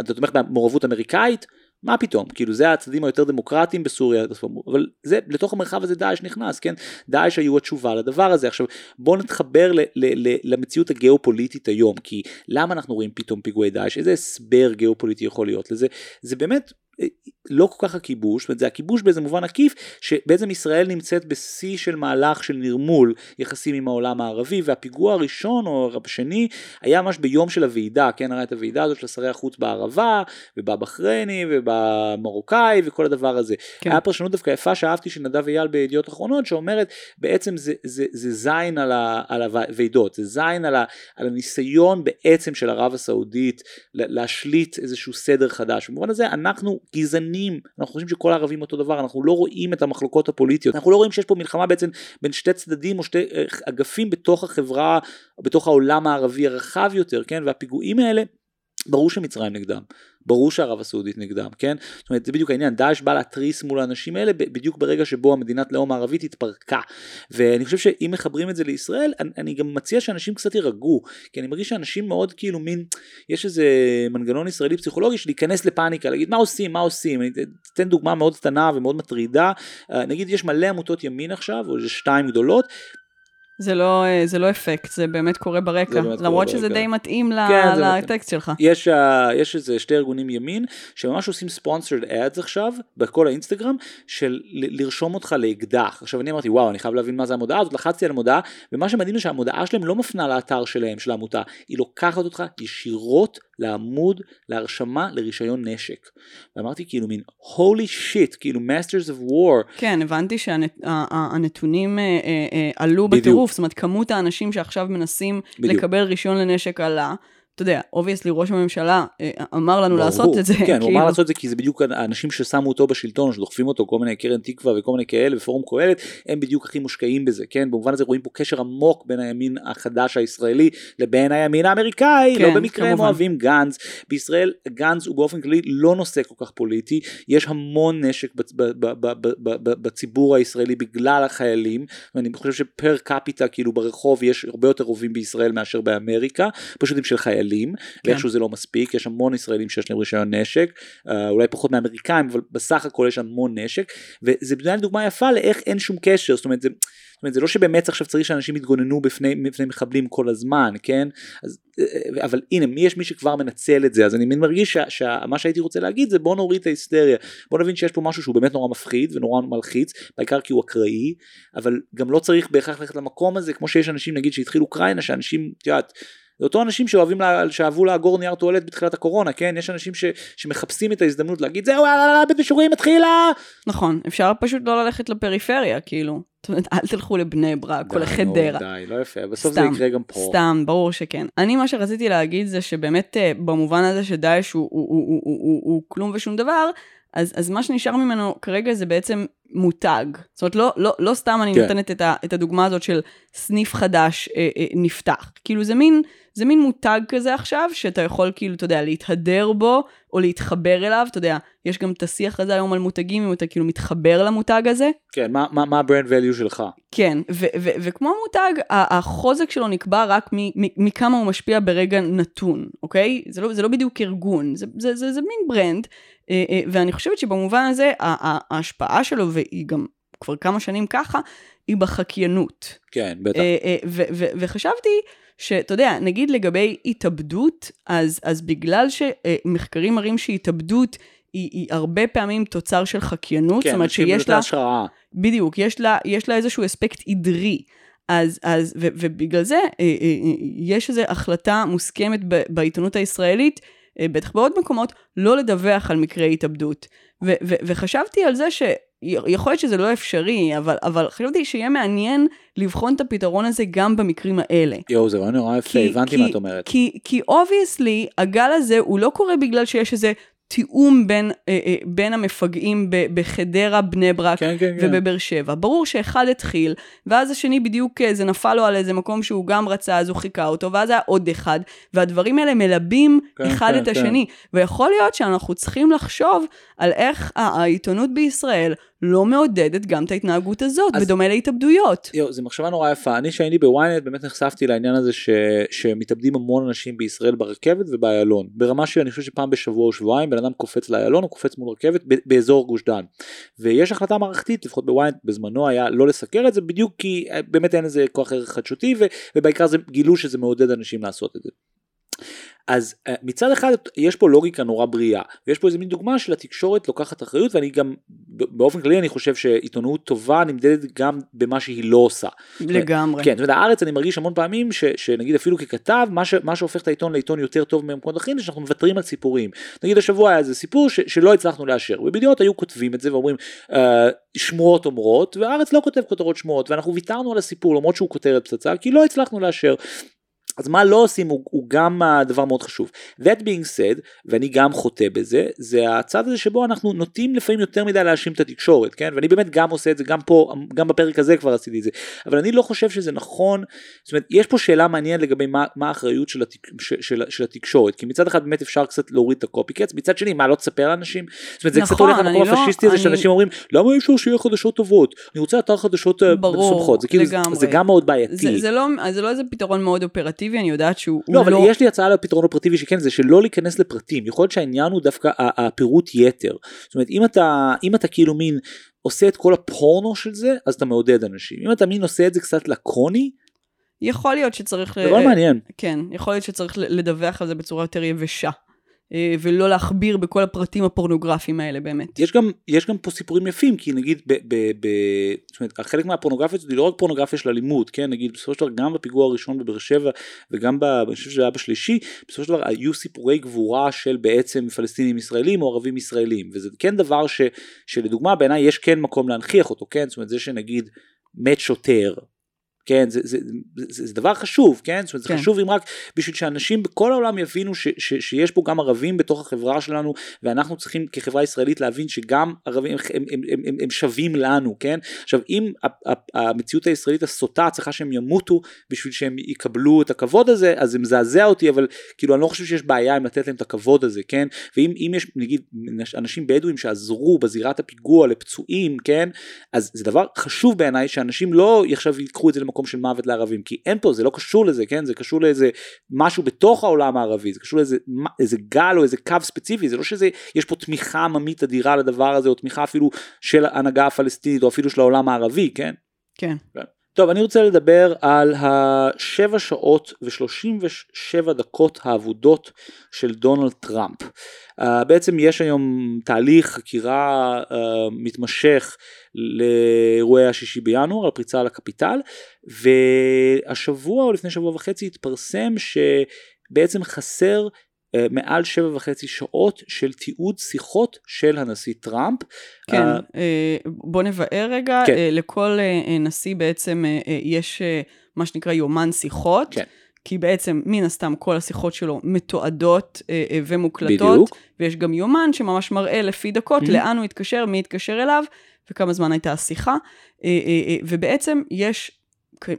אתה תומך במעורבות אמריקאית? מה פתאום, כאילו זה הצדדים היותר דמוקרטיים בסוריה, אבל זה, לתוך המרחב הזה דאעש נכנס, כן? דאעש היו התשובה לדבר הזה. עכשיו בואו נתחבר ל, ל, ל, למציאות הגיאופוליטית היום, כי למה אנחנו רואים פתאום פיגועי דאעש? איזה הסבר גיאופוליטי יכול להיות לזה? זה באמת לא כל כך הכיבוש, זאת אומרת זה הכיבוש באיזה מובן עקיף, שבעצם ישראל נמצאת בשיא של מהלך של נרמול יחסים עם העולם הערבי, והפיגוע הראשון או השני היה ממש ביום של הוועידה, כן, הרי את הוועידה הזאת של שרי החוץ בערבה, ובבחרייני, ובמרוקאי, וכל הדבר הזה. כן. היה פרשנות דווקא יפה שאהבתי של נדב אייל בידיעות אחרונות, שאומרת בעצם זה, זה, זה זין על, ה, על הוועידות, זה זין על, ה, על הניסיון בעצם של ערב הסעודית להשליט איזשהו סדר חדש. במובן הזה אנחנו גזענים, אנחנו חושבים שכל הערבים אותו דבר, אנחנו לא רואים את המחלוקות הפוליטיות, אנחנו לא רואים שיש פה מלחמה בעצם בין שתי צדדים או שתי אה, אגפים בתוך החברה, בתוך העולם הערבי הרחב יותר, כן, והפיגועים האלה ברור שמצרים נגדם, ברור שערב הסעודית נגדם, כן? זאת אומרת זה בדיוק העניין, דאעש בא להתריס מול האנשים האלה בדיוק ברגע שבו המדינת לאום הערבית התפרקה. ואני חושב שאם מחברים את זה לישראל, אני, אני גם מציע שאנשים קצת יירגעו, כי אני מרגיש שאנשים מאוד כאילו מין, יש איזה מנגנון ישראלי פסיכולוגי של להיכנס לפאניקה, להגיד מה עושים, מה עושים, אני אתן דוגמה מאוד קטנה ומאוד מטרידה, אה, נגיד יש מלא עמותות ימין עכשיו, או שתיים גדולות, זה לא, אה, זה לא אפקט, זה באמת קורה ברקע, באמת למרות קורה שזה ברקע. די מתאים כן, לטקסט שלך. יש, יש איזה שתי ארגונים ימין, שממש עושים sponsored ads עכשיו, בכל האינסטגרם, של לרשום אותך לאקדח. עכשיו אני אמרתי, וואו, אני חייב להבין מה זה המודעה הזאת, לחצתי על המודעה, ומה שמדהים זה שהמודעה שלהם לא מפנה לאתר שלהם, של העמותה, היא לוקחת אותך ישירות לעמוד להרשמה לרישיון נשק. ואמרתי כאילו מין holy shit, כאילו masters of war. כן, הבנתי שהנתונים אה, אה, אה, עלו בטירוף, זאת אומרת כמות האנשים שעכשיו מנסים בדיוק. לקבל רישיון לנשק עלה. אתה יודע, obviously ראש הממשלה אה, אמר לנו ברור, לעשות את זה. כן, כאילו. הוא אמר לעשות את זה כי זה בדיוק האנשים ששמו אותו בשלטון, שדוחפים אותו, כל מיני קרן תקווה וכל מיני כאלה ופורום קהלת, הם בדיוק הכי מושקעים בזה, כן? במובן הזה רואים פה קשר עמוק בין הימין החדש הישראלי לבין הימין האמריקאי, כן, לא במקרה כמובן. הם אוהבים גנץ. בישראל גנץ הוא באופן כללי לא נושא כל כך פוליטי, יש המון נשק בציבור הישראלי בגלל החיילים, ואני חושב שפר קפיטה כאילו ברחוב יש הרבה יותר רובים בישראל מאשר באמריקה, פשוט עם של חיילים. ישראלים, כן. ואיכשהו זה לא מספיק, יש המון ישראלים שיש להם רישיון נשק, אה, אולי פחות מאמריקאים, אבל בסך הכל יש המון נשק, וזה בדיוק דוגמה יפה לאיך אין שום קשר, זאת אומרת זה... זאת אומרת, זה לא שבאמת עכשיו צריך שאנשים יתגוננו בפני, בפני מחבלים כל הזמן, כן? אז, אה, אבל הנה, מי יש מי שכבר מנצל את זה, אז אני מרגיש שמה שהייתי רוצה להגיד זה בוא נוריד את ההיסטריה, בוא נבין שיש פה משהו שהוא באמת נורא מפחיד ונורא מלחיץ, בעיקר כי הוא אקראי, אבל גם לא צריך בהכרח ללכת למקום הזה, כמו שיש אנשים נגיד שהתחיל אוקראינה, שאנשים, את יודעת, זה אותו אנשים שאוהבים, לה, שאהבו לאגור נייר טואלט בתחילת הקורונה, כן? יש אנשים ש, שמחפשים את ההזדמנות להגיד זהו, יאללה, בית משוגעים מתחילה! נכון, אפשר פשוט לא ללכת לפריפריה, כאילו. זאת אומרת, אל תלכו לבני ברק או לחדרה. די, לא יפה, בסוף סתם, זה יקרה גם פה. סתם, ברור שכן. אני, מה שרציתי להגיד זה שבאמת, אה, במובן הזה שדאעש הוא, הוא, הוא, הוא, הוא, הוא, הוא כלום ושום דבר, אז, אז מה שנשאר ממנו כרגע זה בעצם מותג. זאת אומרת, לא, לא, לא סתם אני כן. נותנת את, ה, את הדוגמה הזאת של סניף חדש אה, אה, נפתח. כאילו זה מין, זה מין מותג כזה עכשיו, שאתה יכול כאילו, אתה יודע, להתהדר בו, או להתחבר אליו, אתה יודע, יש גם את השיח הזה היום על מותגים, אם אתה כאילו מתחבר למותג הזה. כן, מה, מה, מה ה-brand value שלך? כן, ו- ו- וכמו מותג, החוזק שלו נקבע רק מכמה הוא משפיע ברגע נתון, אוקיי? זה לא, זה לא בדיוק ארגון, זה, זה, זה, זה מין brand, אה, אה, ואני חושבת שבמובן הזה, ההשפעה שלו, והיא גם כבר כמה שנים ככה, היא בחקיינות. כן, בטח. אה, וחשבתי, שאתה יודע, נגיד לגבי התאבדות, אז, אז בגלל שמחקרים מראים שהתאבדות היא, היא הרבה פעמים תוצר של חקיינות, כן, זאת אומרת שיש לה... השראה. בדיוק, יש לה, יש לה איזשהו אספקט עדרי. אז, אז ו, ובגלל זה אה, אה, יש איזו החלטה מוסכמת בעיתונות הישראלית, אה, בטח בעוד מקומות, לא לדווח על מקרי התאבדות. ו- ו- וחשבתי על זה ש... יכול להיות שזה לא אפשרי, אבל, אבל חשבתי שיהיה מעניין לבחון את הפתרון הזה גם במקרים האלה. יואו, זה רעיון נורא יפה, הבנתי מה את אומרת. כי, כי obviously, הגל הזה הוא לא קורה בגלל שיש איזה תיאום בין, אה, אה, בין המפגעים בחדרה, בני ברק כן, כן, כן. ובבאר שבע. ברור שאחד התחיל, ואז השני בדיוק, אה, זה נפל לו על איזה מקום שהוא גם רצה, אז הוא חיקה אותו, ואז היה עוד אחד, והדברים האלה מלבים כן, אחד כן, את השני. ויכול להיות שאנחנו צריכים לחשוב על איך העיתונות בישראל לא מעודדת גם את ההתנהגות הזאת, אז- בדומה להתאבדויות. יואו, זו מחשבה נורא יפה. אני כשהייתי בוויינט באמת נחשפתי לעניין הזה ש... שמתאבדים המון אנשים בישראל ברכבת ובאיילון. ברמה שאני חושב שפעם בשבוע או שבועיים בן אדם קופץ לאיילון או קופץ מול רכבת באזור גוש דן. ויש החלטה מערכתית, לפחות בוויינט בזמנו היה לא לסקר את זה בדיוק כי אה, באמת אין לזה כוח ערך חדשותי. ובעיקר זה גילו שזה מעודד אנשים לעשות את זה. אז uh, מצד אחד יש פה לוגיקה נורא בריאה ויש פה איזה מין דוגמה של התקשורת לוקחת אחריות ואני גם באופן כללי אני חושב שעיתונאות טובה נמדדת גם במה שהיא לא עושה. לגמרי. כן, זאת אומרת, הארץ אני מרגיש המון פעמים ש, שנגיד אפילו ככתב, מה, ש, מה שהופך את העיתון לעיתון יותר טוב ממקומות אחרים זה שאנחנו מוותרים על סיפורים. נגיד השבוע היה איזה סיפור ש, שלא הצלחנו לאשר, ובדיעות היו כותבים את זה ואומרים אה, שמועות אומרות, והארץ לא כותב כותרות שמועות, ואנחנו ויתרנו על הסיפור למרות שהוא כותרת פצצה, כי לא הצלחנו לאשר. אז מה לא עושים הוא, הוא גם הדבר מאוד חשוב. That being said, ואני גם חוטא בזה, זה הצד הזה שבו אנחנו נוטים לפעמים יותר מדי להאשים את התקשורת, כן? ואני באמת גם עושה את זה, גם פה, גם בפרק הזה כבר עשיתי את זה. אבל אני לא חושב שזה נכון, זאת אומרת, יש פה שאלה מעניינת לגבי מה, מה האחריות של, התק, של, של, של התקשורת, כי מצד אחד באמת אפשר קצת להוריד את הקופי קץ, מצד שני, מה לא תספר לאנשים? זאת אומרת, זה נכון, קצת הולך למקום אני לא- הפשיסטי הזה אני- שאנשים אומרים, למה אי אפשר שיהיה חדשות טובות? אני רוצה אתר חדשות אה, ברור, מסומכות. זה כאילו, זה- לגמרי. זה גם מאוד בעייתי. זה, זה, לא, זה לא איזה פתרון מאוד אופרטיבי, אני יודעת שהוא לא, הוא אבל יש לי הצעה לפתרון אופרטיבי שכן, זה שלא להיכנס לפרטים. יכול להיות שהעניין הוא דווקא הפירוט יתר. זאת אומרת, אם אתה, אם אתה כאילו מין עושה את כל הפורנו של זה, אז אתה מעודד אנשים. אם אתה מין עושה את זה קצת לקוני, יכול להיות שצריך... דבר מעניין. כן, יכול להיות שצריך ל- לדווח על זה בצורה יותר יבשה. אה, ולא להכביר בכל הפרטים הפורנוגרפיים האלה באמת. יש גם, יש גם פה סיפורים יפים, כי נגיד, ב, ב, ב, זאת אומרת, חלק מהפורנוגרפיה הזאת היא לא רק פורנוגרפיה של אלימות, כן, נגיד בסופו של דבר גם בפיגוע הראשון בבאר שבע וגם ב, אני חושב שזה היה בשלישי, בסופו של דבר היו סיפורי גבורה של בעצם פלסטינים ישראלים או ערבים ישראלים, וזה כן דבר ש, שלדוגמה בעיניי יש כן מקום להנכיח אותו, כן, זאת אומרת זה שנגיד מת שוטר. כן, זה, זה, זה, זה, זה דבר חשוב, כן? זאת אומרת, זה כן. חשוב אם רק בשביל שאנשים בכל העולם יבינו ש, ש, שיש פה גם ערבים בתוך החברה שלנו, ואנחנו צריכים כחברה ישראלית להבין שגם ערבים הם, הם, הם, הם, הם שווים לנו, כן? עכשיו, אם המציאות הישראלית הסוטה צריכה שהם ימותו בשביל שהם יקבלו את הכבוד הזה, אז זה מזעזע אותי, אבל כאילו אני לא חושב שיש בעיה עם לתת להם את הכבוד הזה, כן? ואם אם יש נגיד אנשים בדואים שעזרו בזירת הפיגוע לפצועים, כן? אז זה דבר חשוב בעיניי שאנשים לא עכשיו ייקחו את זה למקום של מוות לערבים כי אין פה זה לא קשור לזה כן זה קשור לאיזה משהו בתוך העולם הערבי זה קשור לאיזה איזה גל או איזה קו ספציפי זה לא שזה יש פה תמיכה עממית אדירה לדבר הזה או תמיכה אפילו של ההנהגה הפלסטינית או אפילו של העולם הערבי כן. כן. טוב אני רוצה לדבר על השבע שעות ושלושים ושבע דקות האבודות של דונלד טראמפ. Uh, בעצם יש היום תהליך חקירה uh, מתמשך לאירועי השישי בינואר על פריצה לקפיטל והשבוע או לפני שבוע וחצי התפרסם שבעצם חסר מעל שבע וחצי שעות של תיעוד שיחות של הנשיא טראמפ. כן, אה, אה, בוא נבאר רגע, כן. אה, לכל אה, אה, נשיא בעצם אה, אה, יש אה, מה שנקרא יומן שיחות. כן. כי בעצם מן הסתם כל השיחות שלו מתועדות אה, אה, ומוקלטות, בדיוק. ויש גם יומן שממש מראה לפי דקות Mhm. לאן הוא התקשר, מי התקשר אליו, וכמה זמן הייתה השיחה, אה, אה, אה, ובעצם יש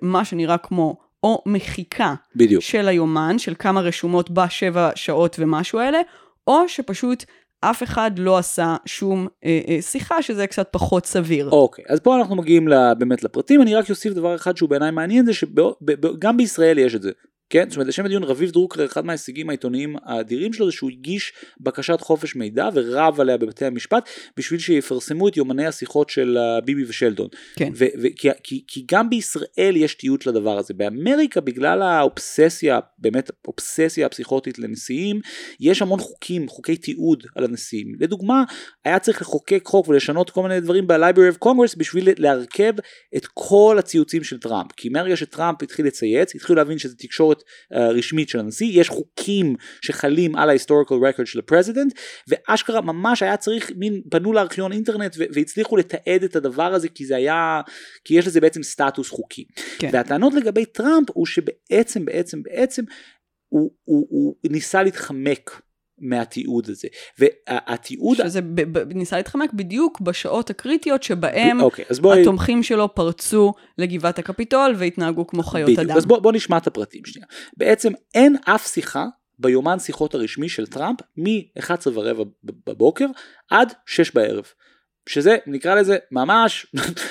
מה שנראה כמו או מחיקה בדיוק. של היומן, של כמה רשומות בשבע שעות ומשהו האלה, או שפשוט אף אחד לא עשה שום אה, אה, שיחה, שזה קצת פחות סביר. אוקיי, אז פה אנחנו מגיעים באמת לפרטים, אני רק אוסיף דבר אחד שהוא בעיניי מעניין, זה שגם בישראל יש את זה. כן, זאת אומרת לשם הדיון רביב דרוקר אחד מההישגים העיתונאיים האדירים שלו זה שהוא הגיש בקשת חופש מידע ורב עליה בבתי המשפט בשביל שיפרסמו את יומני השיחות של אה, ביבי ושלדון. כן. ו- ו- כי, כי, כי גם בישראל יש תיעוד לדבר הזה. באמריקה בגלל האובססיה, באמת אובססיה הפסיכוטית לנשיאים, יש המון חוקים, חוקי תיעוד על הנשיאים. לדוגמה, היה צריך לחוקק חוק ולשנות כל מיני דברים ב-Library of Congress בשביל להרכב את כל הציוצים של טראמפ. כי מהרגע שטראמפ התחיל לצייץ, התחילו להבין שזו תקשורת uh, רשמית של הנשיא, יש חוקים שחלים על ה-historical record של ה-president, ואשכרה ממש היה צריך, מין, פנו לארכיון אינטרנט והצליחו לתעד את הדבר הזה כי זה היה, כי יש לזה בעצם סטטוס חוקי. כן. והטענות לגבי טראמפ הוא שבעצם, בעצם, בעצם, הוא, הוא, הוא ניסה להתחמק מהתיעוד הזה. והתיעוד... שזה ב- ב- ניסה להתחמק בדיוק בשעות הקריטיות שבהם ב- אוקיי, בואי... התומכים שלו פרצו לגבעת הקפיטול והתנהגו כמו חיות בדיוק. אדם. אז בוא, בוא נשמע את הפרטים שנייה. בעצם אין אף שיחה ביומן שיחות הרשמי של טראמפ מ-11 ורבע בבוקר עד 6 בערב. שזה נקרא לזה ממש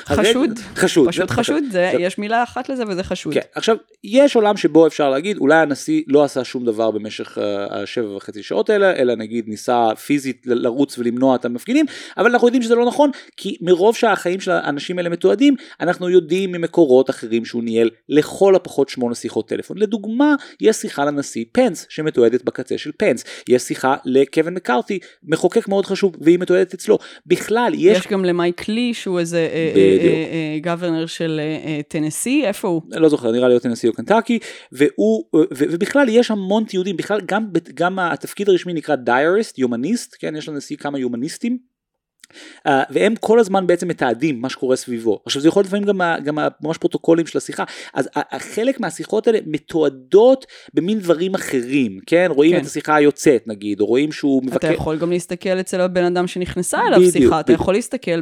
חשוד, חשוד, פשוט חשוד, זה, יש מילה אחת לזה וזה חשוד. כן, עכשיו יש עולם שבו אפשר להגיד אולי הנשיא לא עשה שום דבר במשך אה, השבע וחצי שעות האלה, אלא נגיד ניסה פיזית לרוץ ולמנוע את המפגינים, אבל אנחנו יודעים שזה לא נכון, כי מרוב שהחיים של האנשים האלה מתועדים, אנחנו יודעים ממקורות אחרים שהוא ניהל לכל הפחות שמונה שיחות טלפון. לדוגמה, יש שיחה לנשיא פנס שמתועדת בקצה של פנס, יש שיחה לקווין מקארתי, מחוקק מאוד חשוב, והיא מתועדת אצלו. בכלל, יש... יש גם למייק לי, שהוא איזה גוורנר אה, אה, של טנסי, איפה הוא? לא זוכר, נראה לי או טנסי או קנטקי, והוא, ובכלל יש המון תיעודים, בכלל גם, גם התפקיד הרשמי נקרא דייריסט, יומניסט, כן, יש לנשיא כמה יומניסטים. Uh, והם כל הזמן בעצם מתעדים מה שקורה סביבו. עכשיו זה יכול להיות לפעמים גם, גם ממש פרוטוקולים של השיחה, אז חלק מהשיחות האלה מתועדות במין דברים אחרים, כן? רואים כן. את השיחה היוצאת נגיד, או רואים שהוא מבקר... אתה יכול גם להסתכל אצל הבן אדם שנכנסה אליו בדיוק, שיחה, בדיוק. אתה יכול להסתכל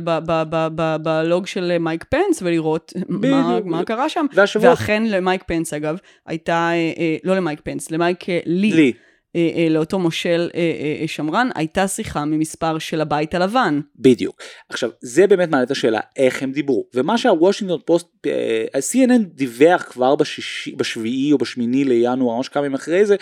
בלוג של מייק פנס ולראות מה, מה קרה שם. והשבוע... ואכן למייק פנס אגב, הייתה, אה, אה, לא למייק פנס, למייק לי. לי. אה, אה, לאותו מושל אה, שמרן, הייתה שיחה ממספר של הבית הלבן. בדיוק. עכשיו, זה באמת מעלה את השאלה, איך הם דיברו. ומה שהוושינגטון פוסט, ה-CNN דיווח כבר בשישי, בשביעי או בשמיני לינואר, ממש כמה ימים אחרי זה,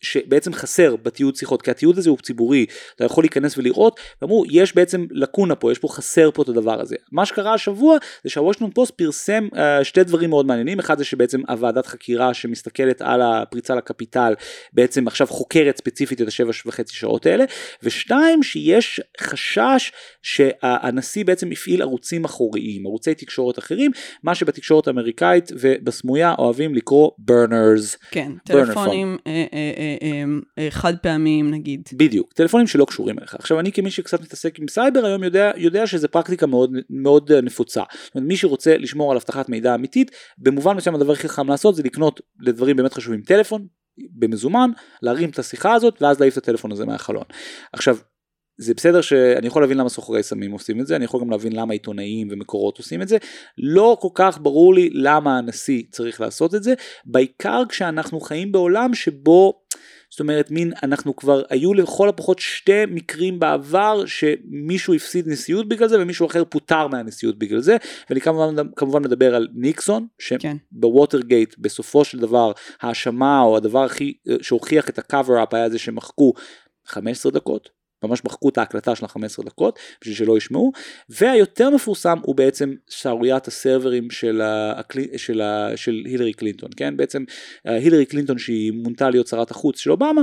שבעצם חסר בתיעוד שיחות, כי התיעוד הזה הוא ציבורי, אתה יכול להיכנס ולראות, ואמרו, יש בעצם לקונה פה, יש פה חסר פה את הדבר הזה. מה שקרה השבוע, זה שהוושינגטון פוסט פרסם שתי דברים מאוד מעניינים, אחד זה שבעצם הוועדת חקירה שמסתכלת על הפריצה לקפיטל, בעצם בעצם עכשיו חוקרת ספציפית את השבע וחצי שעות האלה, ושתיים שיש חשש שהנשיא בעצם הפעיל ערוצים אחוריים, ערוצי תקשורת אחרים, מה שבתקשורת האמריקאית ובסמויה אוהבים לקרוא burners. כן, טלפונים אה, אה, אה, חד פעמיים נגיד. בדיוק, טלפונים שלא קשורים אליך. עכשיו אני כמי שקצת מתעסק עם סייבר היום יודע, יודע שזה פרקטיקה מאוד, מאוד נפוצה. זאת אומרת, מי שרוצה לשמור על אבטחת מידע אמיתית, במובן מסוים הדבר הכי חכם לעשות זה לקנות לדברים באמת חשובים טלפון, במזומן, להרים את השיחה הזאת ואז להעיף את הטלפון הזה מהחלון. עכשיו, זה בסדר שאני יכול להבין למה סוחרי סמים עושים את זה, אני יכול גם להבין למה עיתונאים ומקורות עושים את זה, לא כל כך ברור לי למה הנשיא צריך לעשות את זה, בעיקר כשאנחנו חיים בעולם שבו זאת אומרת מין אנחנו כבר היו לכל הפחות שתי מקרים בעבר שמישהו הפסיד נשיאות בגלל זה ומישהו אחר פוטר מהנשיאות בגלל זה ואני כמובן, כמובן מדבר על ניקסון שבווטרגייט כן. בסופו של דבר האשמה או הדבר הכי שהוכיח את ה-cover up היה זה שמחקו 15 דקות ממש מחקו את ההקלטה של ה-15 דקות בשביל שלא ישמעו. והיותר מפורסם הוא בעצם שערוריית ה-servers של, הקל... של, ה... של הילרי קלינטון כן? בעצם אה, הילרי קלינטון שהיא מונתה להיות שרת החוץ של אובמה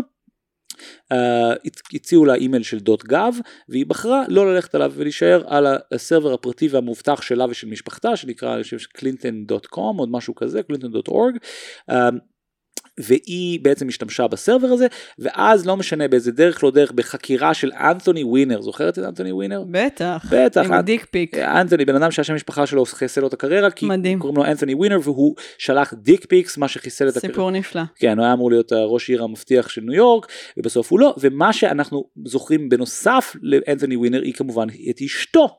Uh, הציעו לה אימייל של dot gov והיא בחרה לא ללכת עליו ולהישאר על ה-server הפרטי והמובטח שלה ושל משפחתה שנקרא אני חושב קלינטון dot com עוד משהו כזה קלינטון dot org והיא בעצם השתמשה ב-server הזה ואז לא משנה באיזה דרך לא דרך בחקירה של אנתוני ווינר זוכרת את אנתוני ווינר? בטח, בטח, עם הדיק פיק. אנתוני בן אדם שהשם משפחה שלו חיסל לו את הקריירה כי מדהים. קוראים לו אנתוני ווינר והוא שלח dick pics מה שחיסל את הקריירה. סיפור נפלא. כן הוא היה אמור להיות ראש עיר המבטיח של ניו יורק ובסוף הוא לא ומה שאנחנו זוכרים בנוסף לאנתוני ווינר היא כמובן את אשתו.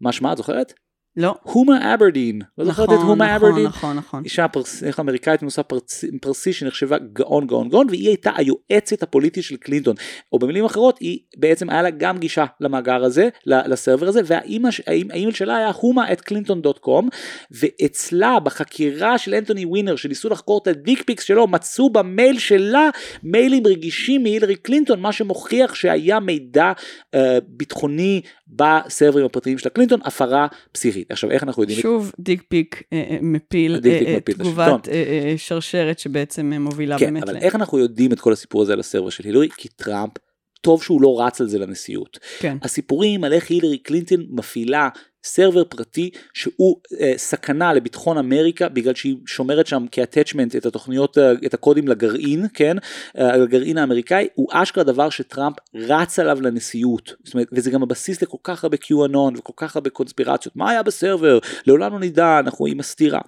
מה שמה את זוכרת? לא. הומה עבדין. לא זוכרת את הומה עבדין? נכון, נכון, נכון. אישה פרס, איך אמריקאית מנוסה פרס, פרסי שנחשבה גאון גאון גאון והיא הייתה היועצת הפוליטית של קלינטון. או במילים אחרות היא בעצם היה לה גם גישה למאגר הזה, ל-server הזה והאימייל שלה היה הומה at קלינטון dot com ואצלה בחקירה של אנתוני ווינר שניסו לחקור את ה-dick pics שלו מצאו במייל שלה מיילים רגישים מהילרי קלינטון מה שמוכיח שהיה מידע אה, ביטחוני ב-servers הפרטיים של הקלינטון הפרה פסיכית. עכשיו איך אנחנו יודעים... שוב dick pic אה, אה, מפיל אה, תגובת שרשרת שבעצם מובילה כן, באמת. אבל איך אנחנו יודעים את כל הסיפור הזה על הסרבר של הילרי? כי טראמפ טוב שהוא לא רץ על זה לנשיאות. כן. הסיפורים על איך הילרי קלינטון מפעילה סרבר פרטי שהוא אה, סכנה לביטחון אמריקה בגלל שהיא שומרת שם כ-attachment את התוכניות, אה, את הקודים לגרעין, כן, אה, הגרעין האמריקאי, הוא אשכרה דבר שטראמפ רץ עליו לנשיאות, זאת אומרת, וזה גם הבסיס לכל כך הרבה QAnon וכל כך הרבה קונספירציות, מה היה בסרבר, לעולם לא נדע, אנחנו עם הסתירה.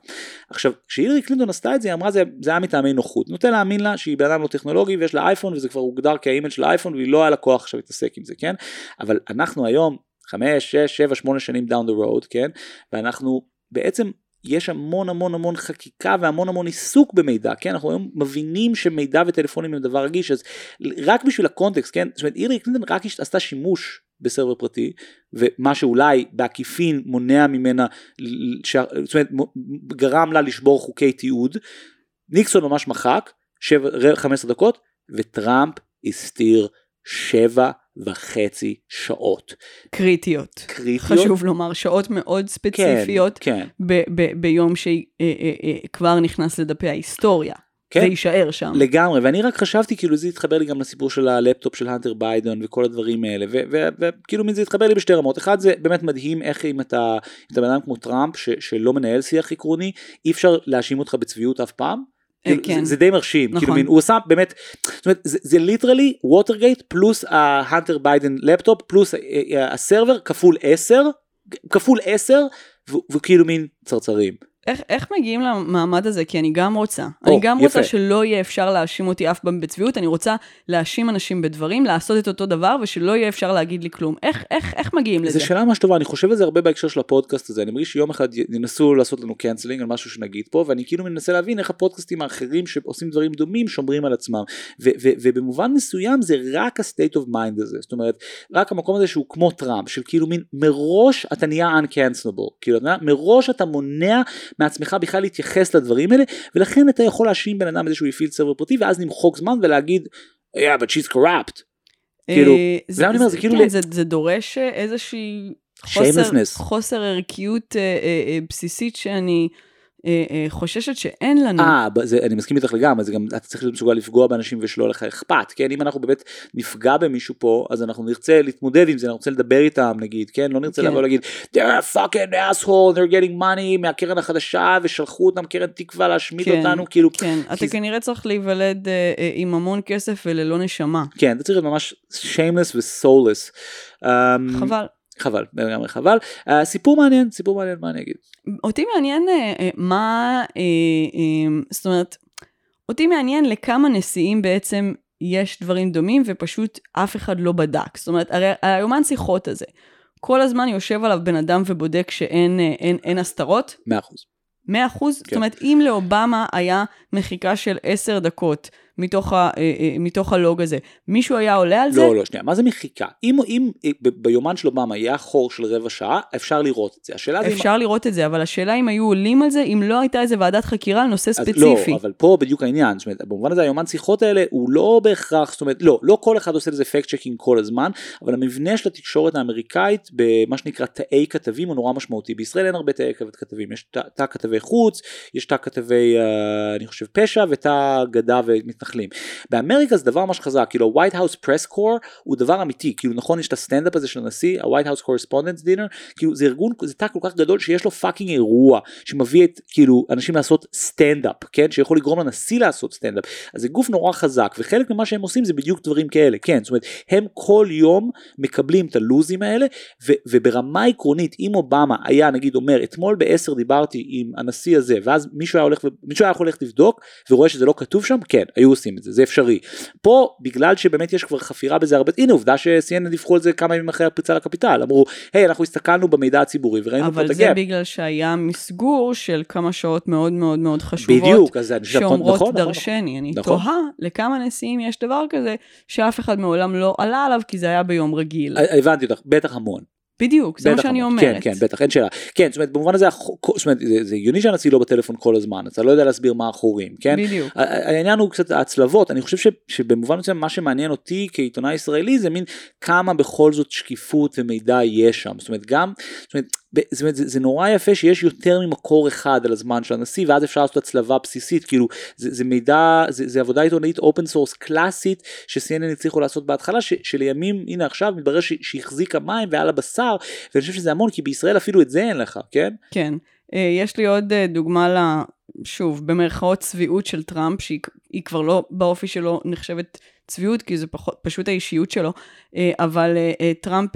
עכשיו, כשהילרי קלינטון עשתה את זה, היא אמרה זה, זה היה מטעמי נוחות, נוטה להאמין לה שהיא בן אדם לא טכנולוגי ויש לה אייפון וזה כבר הוגדר כאימייל של האייפון והיא לא היה לה כוח עכשיו להתעסק עם זה, כן, אבל אנחנו היום, חמש, שש, שבע, שמונה שנים down the road, כן, ואנחנו בעצם יש המון המון המון חקיקה והמון המון עיסוק במידע, כן, אנחנו היום מבינים שמידע וטלפונים הם דבר רגיש, אז רק בשביל הקונטקסט, כן, זאת אומרת הילרי קלינטון רק עשתה שימוש בסרבר פרטי, ומה שאולי בעקיפין מונע ממנה, ש... זאת אומרת גרם לה לשבור חוקי תיעוד, ניקסון ממש מחק, 15 דקות, וטראמפ הסתיר 7 וחצי שעות. קריטיות. קריטיות. חשוב לומר, שעות מאוד ספציפיות, כן, כן. ב- ב- ביום שכבר נכנס לדפי ההיסטוריה. כן. זה יישאר שם. לגמרי ואני רק חשתי כאילו זה התחבר לי גם לסיפור של ה-laptop של הנטר ביידן וכל הדברים האלה וכאילו זה התחבר לי בשתי רמות אחד זה באמת מדהים איך אם אתה, אם אתה בן אדם כמו טראמפ ש, שלא מנהל שיח עקרוני אי אפשר להאשים אותך בצביעות אף פעם. אה, כאילו, כן. זה, זה די מרשים, נכון. כאילו מין, הוא עשה באמת, זאת אומרת זה, זה literally ווטרגייט פלוס ההנטר ביידן לפטופ פלוס ה- ה- ה server כפול 10, כפול 10 ו- וכאילו מין צרצרים. איך, איך מגיעים למעמד הזה? כי אני גם רוצה. או, אני גם רוצה יפה. שלא יהיה אפשר להאשים אותי אף פעם בצביעות, אני רוצה להאשים אנשים בדברים, לעשות את אותו דבר, ושלא יהיה אפשר להגיד לי כלום. איך, איך, איך מגיעים לזה? זו שאלה ממש טובה, אני חושב על זה הרבה בהקשר של הפודקאסט הזה, אני מרגיש שיום אחד ינסו לעשות לנו canceling על משהו שנגיד פה, ואני כאילו מנסה להבין איך הפודקאסטים האחרים שעושים דברים דומים שומרים על עצמם, ו- ו- ובמובן מסוים זה רק ה-state of mind הזה, זאת אומרת, רק המקום הזה שהוא כמו טראמפ, של כאילו מין מראש אתה נהיה uncancelable, כאילו אתה יודע, מראש אתה מונע מעצמך בכלל להתייחס לדברים האלה, ולכן אתה יכול להאשים בן אדם בזה שהוא הפעיל סרבר פרטי, ואז למחוק זמן ולהגיד, yeah, but she's corrupt. כאילו, אה, למה אני אומר, זה כאילו כן, זה, דורש אה, איזושהי חוסר. חוסר ערכיות אה, אה, אה, בסיסית שאני אה, אה, חוששת שאין לנו. אה, אני מסכים איתך לגמרי, זה גם, אתה צריך להיות מסוגל לפגוע באנשים ושלא לך אכפת, כן? אם אנחנו באמת נפגע במישהו פה, אז אנחנו נרצה להתמודד עם זה, אנחנו נרצה לדבר איתם נגיד, כן? לא נרצה כן. לבוא להגיד, they're a fucking asshole, they're getting money מהקרן החדשה, ושלחו אותם קרן תקווה להשמיד כן, אותנו, כאילו, כן, אתה כנראה צריך להיוולד אה, אה, עם המון כסף וללא נשמה. כן, זה צריך להיות ממש shameless ו-soulless. אמ, חבל. חבל, לגמרי חבל. אה, סיפור מעניין, סיפור מעניין, מה אני אגיד? אותי מעניין אה, אה, מה, זאת אומרת, אותי מעניין לכמה נשיאים בעצם יש דברים דומים ופשוט אף אחד לא בדק. זאת אומרת, הרי היומן שיחות הזה, כל הזמן יושב עליו בן אדם ובודק שאין אין, אין הסתרות, מאה אחוז. 100 אחוז? זאת כן. אומרת, אם לאובמה היה מחיקה של 10 דקות מתוך, ה, אה, אה, מתוך הלוג הזה, מישהו היה עולה על זה? לא, לא, שנייה, מה זה מחיקה? אם, אם אה, ב- ביומן של אובמה היה חור של רבע שעה, אפשר לראות את זה. השאלה זה אם... אפשר לראות את זה, אבל השאלה אם היו עולים על זה, אם לא הייתה איזה ועדת חקירה על נושא אז ספציפי. לא, אבל פה בדיוק העניין, זאת אומרת, במובן הזה היומן שיחות האלה הוא לא בהכרח, זאת אומרת, לא, לא כל אחד עושה לזה fact checking כל הזמן, אבל המבנה של התקשורת האמריקאית במה שנקרא תאי כתבים הוא נורא משמעותי. בישראל אין הרבה תאי כתבים, יש תא- תא כתבי חוץ, יש תא כתבי, אני חושב, פשע ותא גדה ומתנחלים. באמריקה זה דבר ממש חזק, כאילו ה-White House Press Corps הוא דבר אמיתי, כאילו נכון יש את הסטנדאפ הזה של הנשיא, ה-White House Correspondents Dinner, כאילו זה ארגון, זה תא כל כך גדול שיש לו fucking אירוע, שמביא את כאילו אנשים לעשות סטנדאפ, כן, שיכול לגרום לנשיא לעשות סטנדאפ, אז זה גוף נורא חזק, וחלק ממה שהם עושים זה בדיוק דברים כאלה, כן, זאת אומרת, הם כל יום מקבלים את הלוזים האלה, ו- וברמה עקרונית, אם אובמה היה נגיד אומר, אתמול בעשר דיברתי עם הנשיא הזה, ואז מישהו היה הולך, מישהו היה הולך לבדוק, ורואה שזה לא כתוב שם, כן, היו עושים את זה, זה אפשרי. פה, בגלל שבאמת יש כבר חפירה בזה הרבה, הנה עובדה ש-CNN דיווחו על זה כמה ימים אחרי הפריצה לקפיטל, אמרו, היי, אנחנו הסתכלנו במידע הציבורי וראינו פה את אבל זה הגאפ. בגלל שהיה מסגור של כמה שעות מאוד מאוד מאוד חשובות. בדיוק, אז אני חושב, שאומרות נכון, נכון, דרשני. אני נכון. תוהה לכמה נשיאים יש דבר כזה שאף אחד מעולם לא עלה עליו כי זה היה ביום רגיל. נכון. הבנתי אותך, בטח המון. בדיוק, זה מה שאני. אומרת. כן, כן, בטח, אין שאלה. כן, זאת אומרת, במובן הזה, זאת אומרת, זה הגיוני שהנשיא לא בטלפון כל הזמן, אתה לא יודע להסביר מה החורים, כן? בדיוק. העניין הוא קצת ההצלבות, אני חושב ש, שבמובן מסוים מה שמעניין אותי כעיתונאי ישראלי זה מין כמה בכל זאת שקיפות ומידע יש שם, זאת אומרת גם, זאת אומרת, זאת אומרת, זה, זה נורא יפה שיש יותר ממקור אחד על הזמן של הנשיא ואז אפשר לעשות הצלבה בסיסית כאילו זה, זה מידע זה, זה עבודה עיתונאית open source קלאסית ש-CNN הצליחו לעשות בהתחלה ש, שלימים הנה עכשיו מתברר שהחזיקה מים והיה לה בשר ואני חושב שזה המון כי בישראל אפילו את זה אין לך כן כן. אה, יש לי עוד אה, דוגמה ל... שוב, במרכאות צביעות של טראמפ, שהיא היא כבר לא באופי שלו נחשבת צביעות, כי זה פחות, פשוט האישיות שלו, אה, אבל אה, אה, טראמפ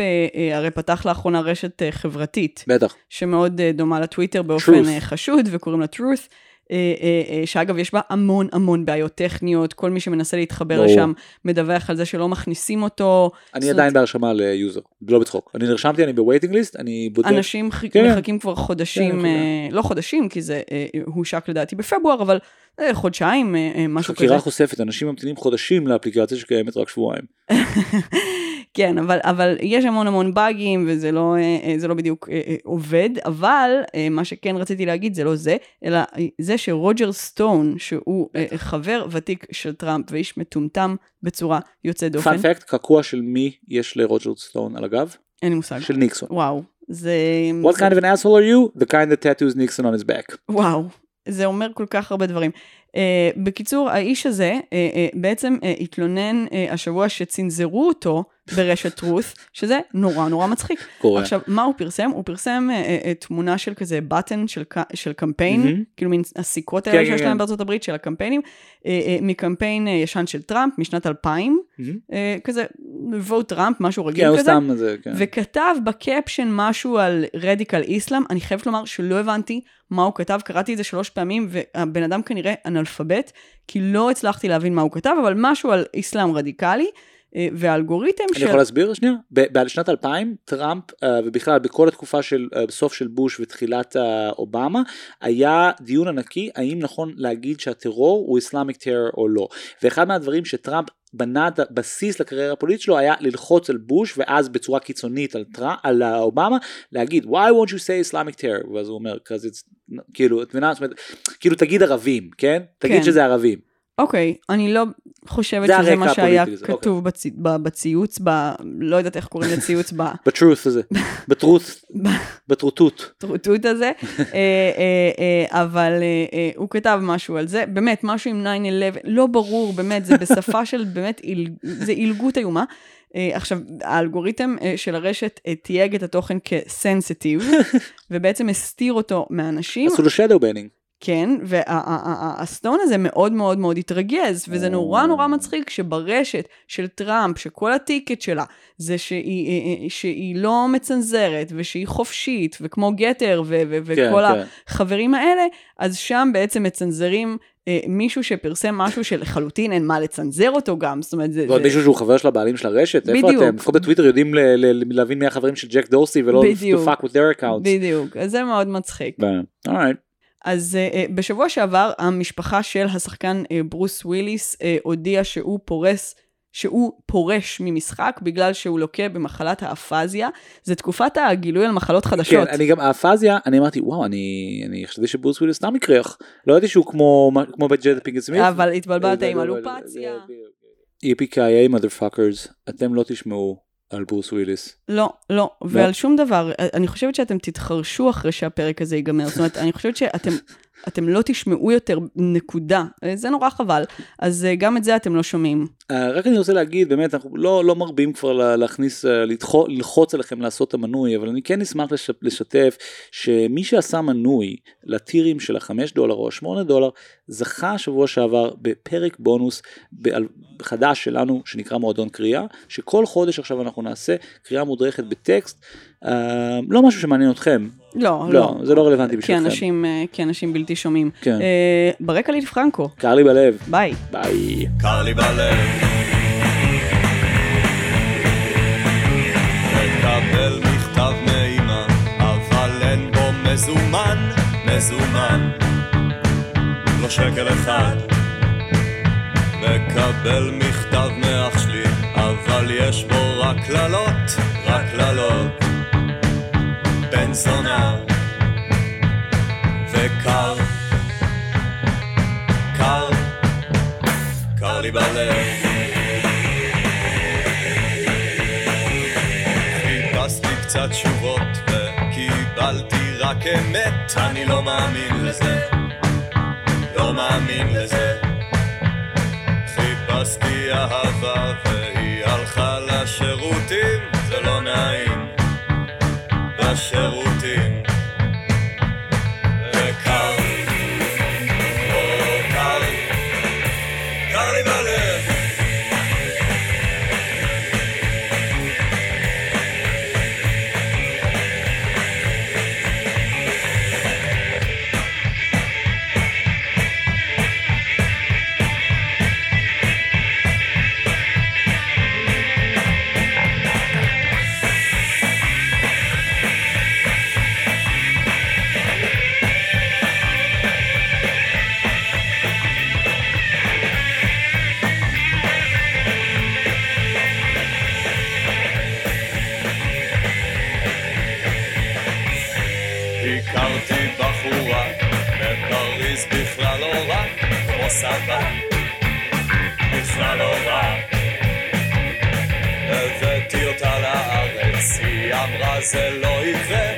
הרי פתח לאחרונה רשת חברתית, בטח שמאוד דומה לטוויטר באופן Truth. חשוד, וקוראים לה truth. אה, אה, אה, שאגב, יש בה המון המון בעיות טכניות, כל מי שמנסה להתחבר ברור. לשם מדווח על זה שלא מכניסים אותו. אני זאת עדיין בהרשמה ליוזר לא בצחוק אני נרשמתי אני ב waiting list אני בודק אנשים ח... כן. מחכים כבר חודשים, כן, אה, לא חודשים, כי זה אה, הושק לדעתי בפברואר, אבל אה, חודשיים, אה, משהו כזה. חקירה חושפת אנשים ממתינים חודשים לאפליקציה שקיימת רק שבועיים <laughs> כן, אבל, אבל יש המון המון באגים, וזה לא, לא בדיוק עובד, אבל מה שכן רציתי להגיד זה לא זה, אלא זה שרוג'ר סטון, שהוא אה, חבר ותיק של טראמפ ואיש מטומטם בצורה יוצאת דופן, פאנפקט קעקוע של מי יש לרוג'רד סטון על הגב אין לי מושג. של ניקסון וואו, זה... What kind of an asshole are you? The kind that tattoos Nixon on his back. וואו, זה אומר כל כך הרבה דברים. Uh, בקיצור, האיש הזה uh, uh, בעצם uh, התלונן uh, השבוע שצנזרו אותו ברשת טרוס, שזה נורא נורא מצחיק. קורה. עכשיו, מה הוא פרסם? הוא פרסם uh, uh, uh, תמונה של כזה בטן של, של קמפיין, מהמם. כאילו מין הסיכות כן, האלה כן, שיש כן. להם בארצות הברית, של הקמפיינים, uh, uh, מקמפיין uh, ישן של טראמפ משנת 2000, מהמם. uh, כזה vote טראמפ, משהו רגיל כן, הוא כזה. סתם זה, כן. וכתב בקפשן משהו על רדיקל איסלאם, אני חייבת לומר שלא הבנתי מה הוא כתב, קראתי את זה שלוש פעמים, והבן אדם כנראה אנאלפבית, כי לא הצלחתי להבין מה הוא כתב, אבל משהו על איסלאם רדיקלי, אה, והאלגוריתם אני של... יכול להסביר? שנייה? בשנת 2000 טראמפ אה, ובכלל בכל התקופה של אה, סוף של בוש ותחילת אה, אובמה היה דיון ענקי האם נכון להגיד שהטרור הוא איסלאמיק טרור או לא. ואחד מהדברים שטראמפ בנה את הבסיס לקריירה הפוליטית שלו היה ללחוץ על בוש ואז בצורה קיצונית על, טראמפ, על אה, אובמה להגיד why won't you say Islamic terror? ואז הוא אומר כזה כאילו את מבינה? כאילו תגיד ערבים כן? תגיד כן. שזה ערבים אוקיי, אני לא חושבת זה שזה מה שהיה לזה, כתוב בצ... בציוץ, ב... לא יודעת איך קוראים לציוץ, ב... <laughs> <laughs> בטרוס הזה בטרוס בטרוטות הטרוטות הזה, אבל אה, אה, הוא כתב משהו על זה, באמת, משהו עם 9-11, לא ברור, באמת, זה בשפה <laughs> של באמת, זה עילגות איומה. אה, עכשיו, האלגוריתם של הרשת תייג את התוכן כסנסיטיב, ובעצם הסתיר אותו מאנשים, עשו לו shadow banning כן, והסטון הזה מאוד מאוד מאוד התרגז, וזה נורא נורא מצחיק שברשת של טראמפ, שכל הטיקט שלה זה שהיא, אה, אה, שהיא לא מצנזרת, ושהיא חופשית, וכמו גתר, ו- ו- כן, וכל כן. החברים האלה, אז שם בעצם מצנזרים אה, מישהו שפרסם משהו שלחלוטין אין מה לצנזר אותו גם, זאת אומרת, זה... ועוד זה- מישהו שהוא חבר של הבעלים של הרשת? איפה בדיוק. אתם? לפחות בטוויטר יודעים ל- ל- להבין מי החברים של ג'ק דורסי ולא בדיוק. to fuck with their accounts. בדיוק, אז זה מאוד מצחיק. Alright. אז uh, בשבוע שעבר המשפחה של השחקן uh, ברוס וויליס uh, הודיע שהוא פורס, שהוא פורש ממשחק בגלל שהוא לוקה במחלת האפזיה. זה תקופת הגילוי על מחלות חדשות. כן, אני גם, האפזיה, אני אמרתי, וואו, אני אני חשבתי שברוס וויליס סתם יקרח. לא ידעתי שהוא כמו כמו ג'יידה פינקט סמית. אבל התבלבלת עם לא, אלופציה. EPKA motherfuckers, אתם לא תשמעו על ברוס וויליס. לא, לא, ועל שום דבר. אני חושבת שאתם תתחרשו אחרי שהפרק הזה ייגמר. זאת אומרת, אני חושבת שאתם... <laughs> אתם לא תשמעו יותר נקודה, זה נורא חבל. אז אה, גם את זה אתם לא שומעים. Uh, רק אני רוצה להגיד, באמת, אנחנו לא, לא מרבים כבר לה- להכניס, לדחו, ללחוץ עליכם לעשות את המנוי, אבל אני כן אשמח לש, לשתף שמי שעשה מנוי לטירים של החמש דולר או השמונה דולר, זכה שבוע שעבר בפרק בונוס חדש שלנו, שנקרא מועדון קריאה, שכל חודש עכשיו אנחנו נעשה קריאה מודרכת בטקסט, uh, לא משהו שמעניין אתכם, לא, לא, לא. זה לא רלוונטי כי בשבילכם. אנשים, אה, כי אנשים בלתי שומעים. כן. אה, ברקע ליד פרנקו, קר לי בלב, ביי. ביי. קר לי בלב. מקבל מכתב מאמא, אבל אין בו מזומן, מזומן. לא שקל אחד. מקבל מכתב מאח שלי, אבל יש בו רק קללות. זונה. וקר, קר, קר לי בלב. חיפשתי קצת תשובות וקיבלתי רק אמת, אני לא מאמין לזה, לא מאמין לזה. חיפשתי אהבה והיא הלכה לשירותים, זה לא נעים, בשירותים. היא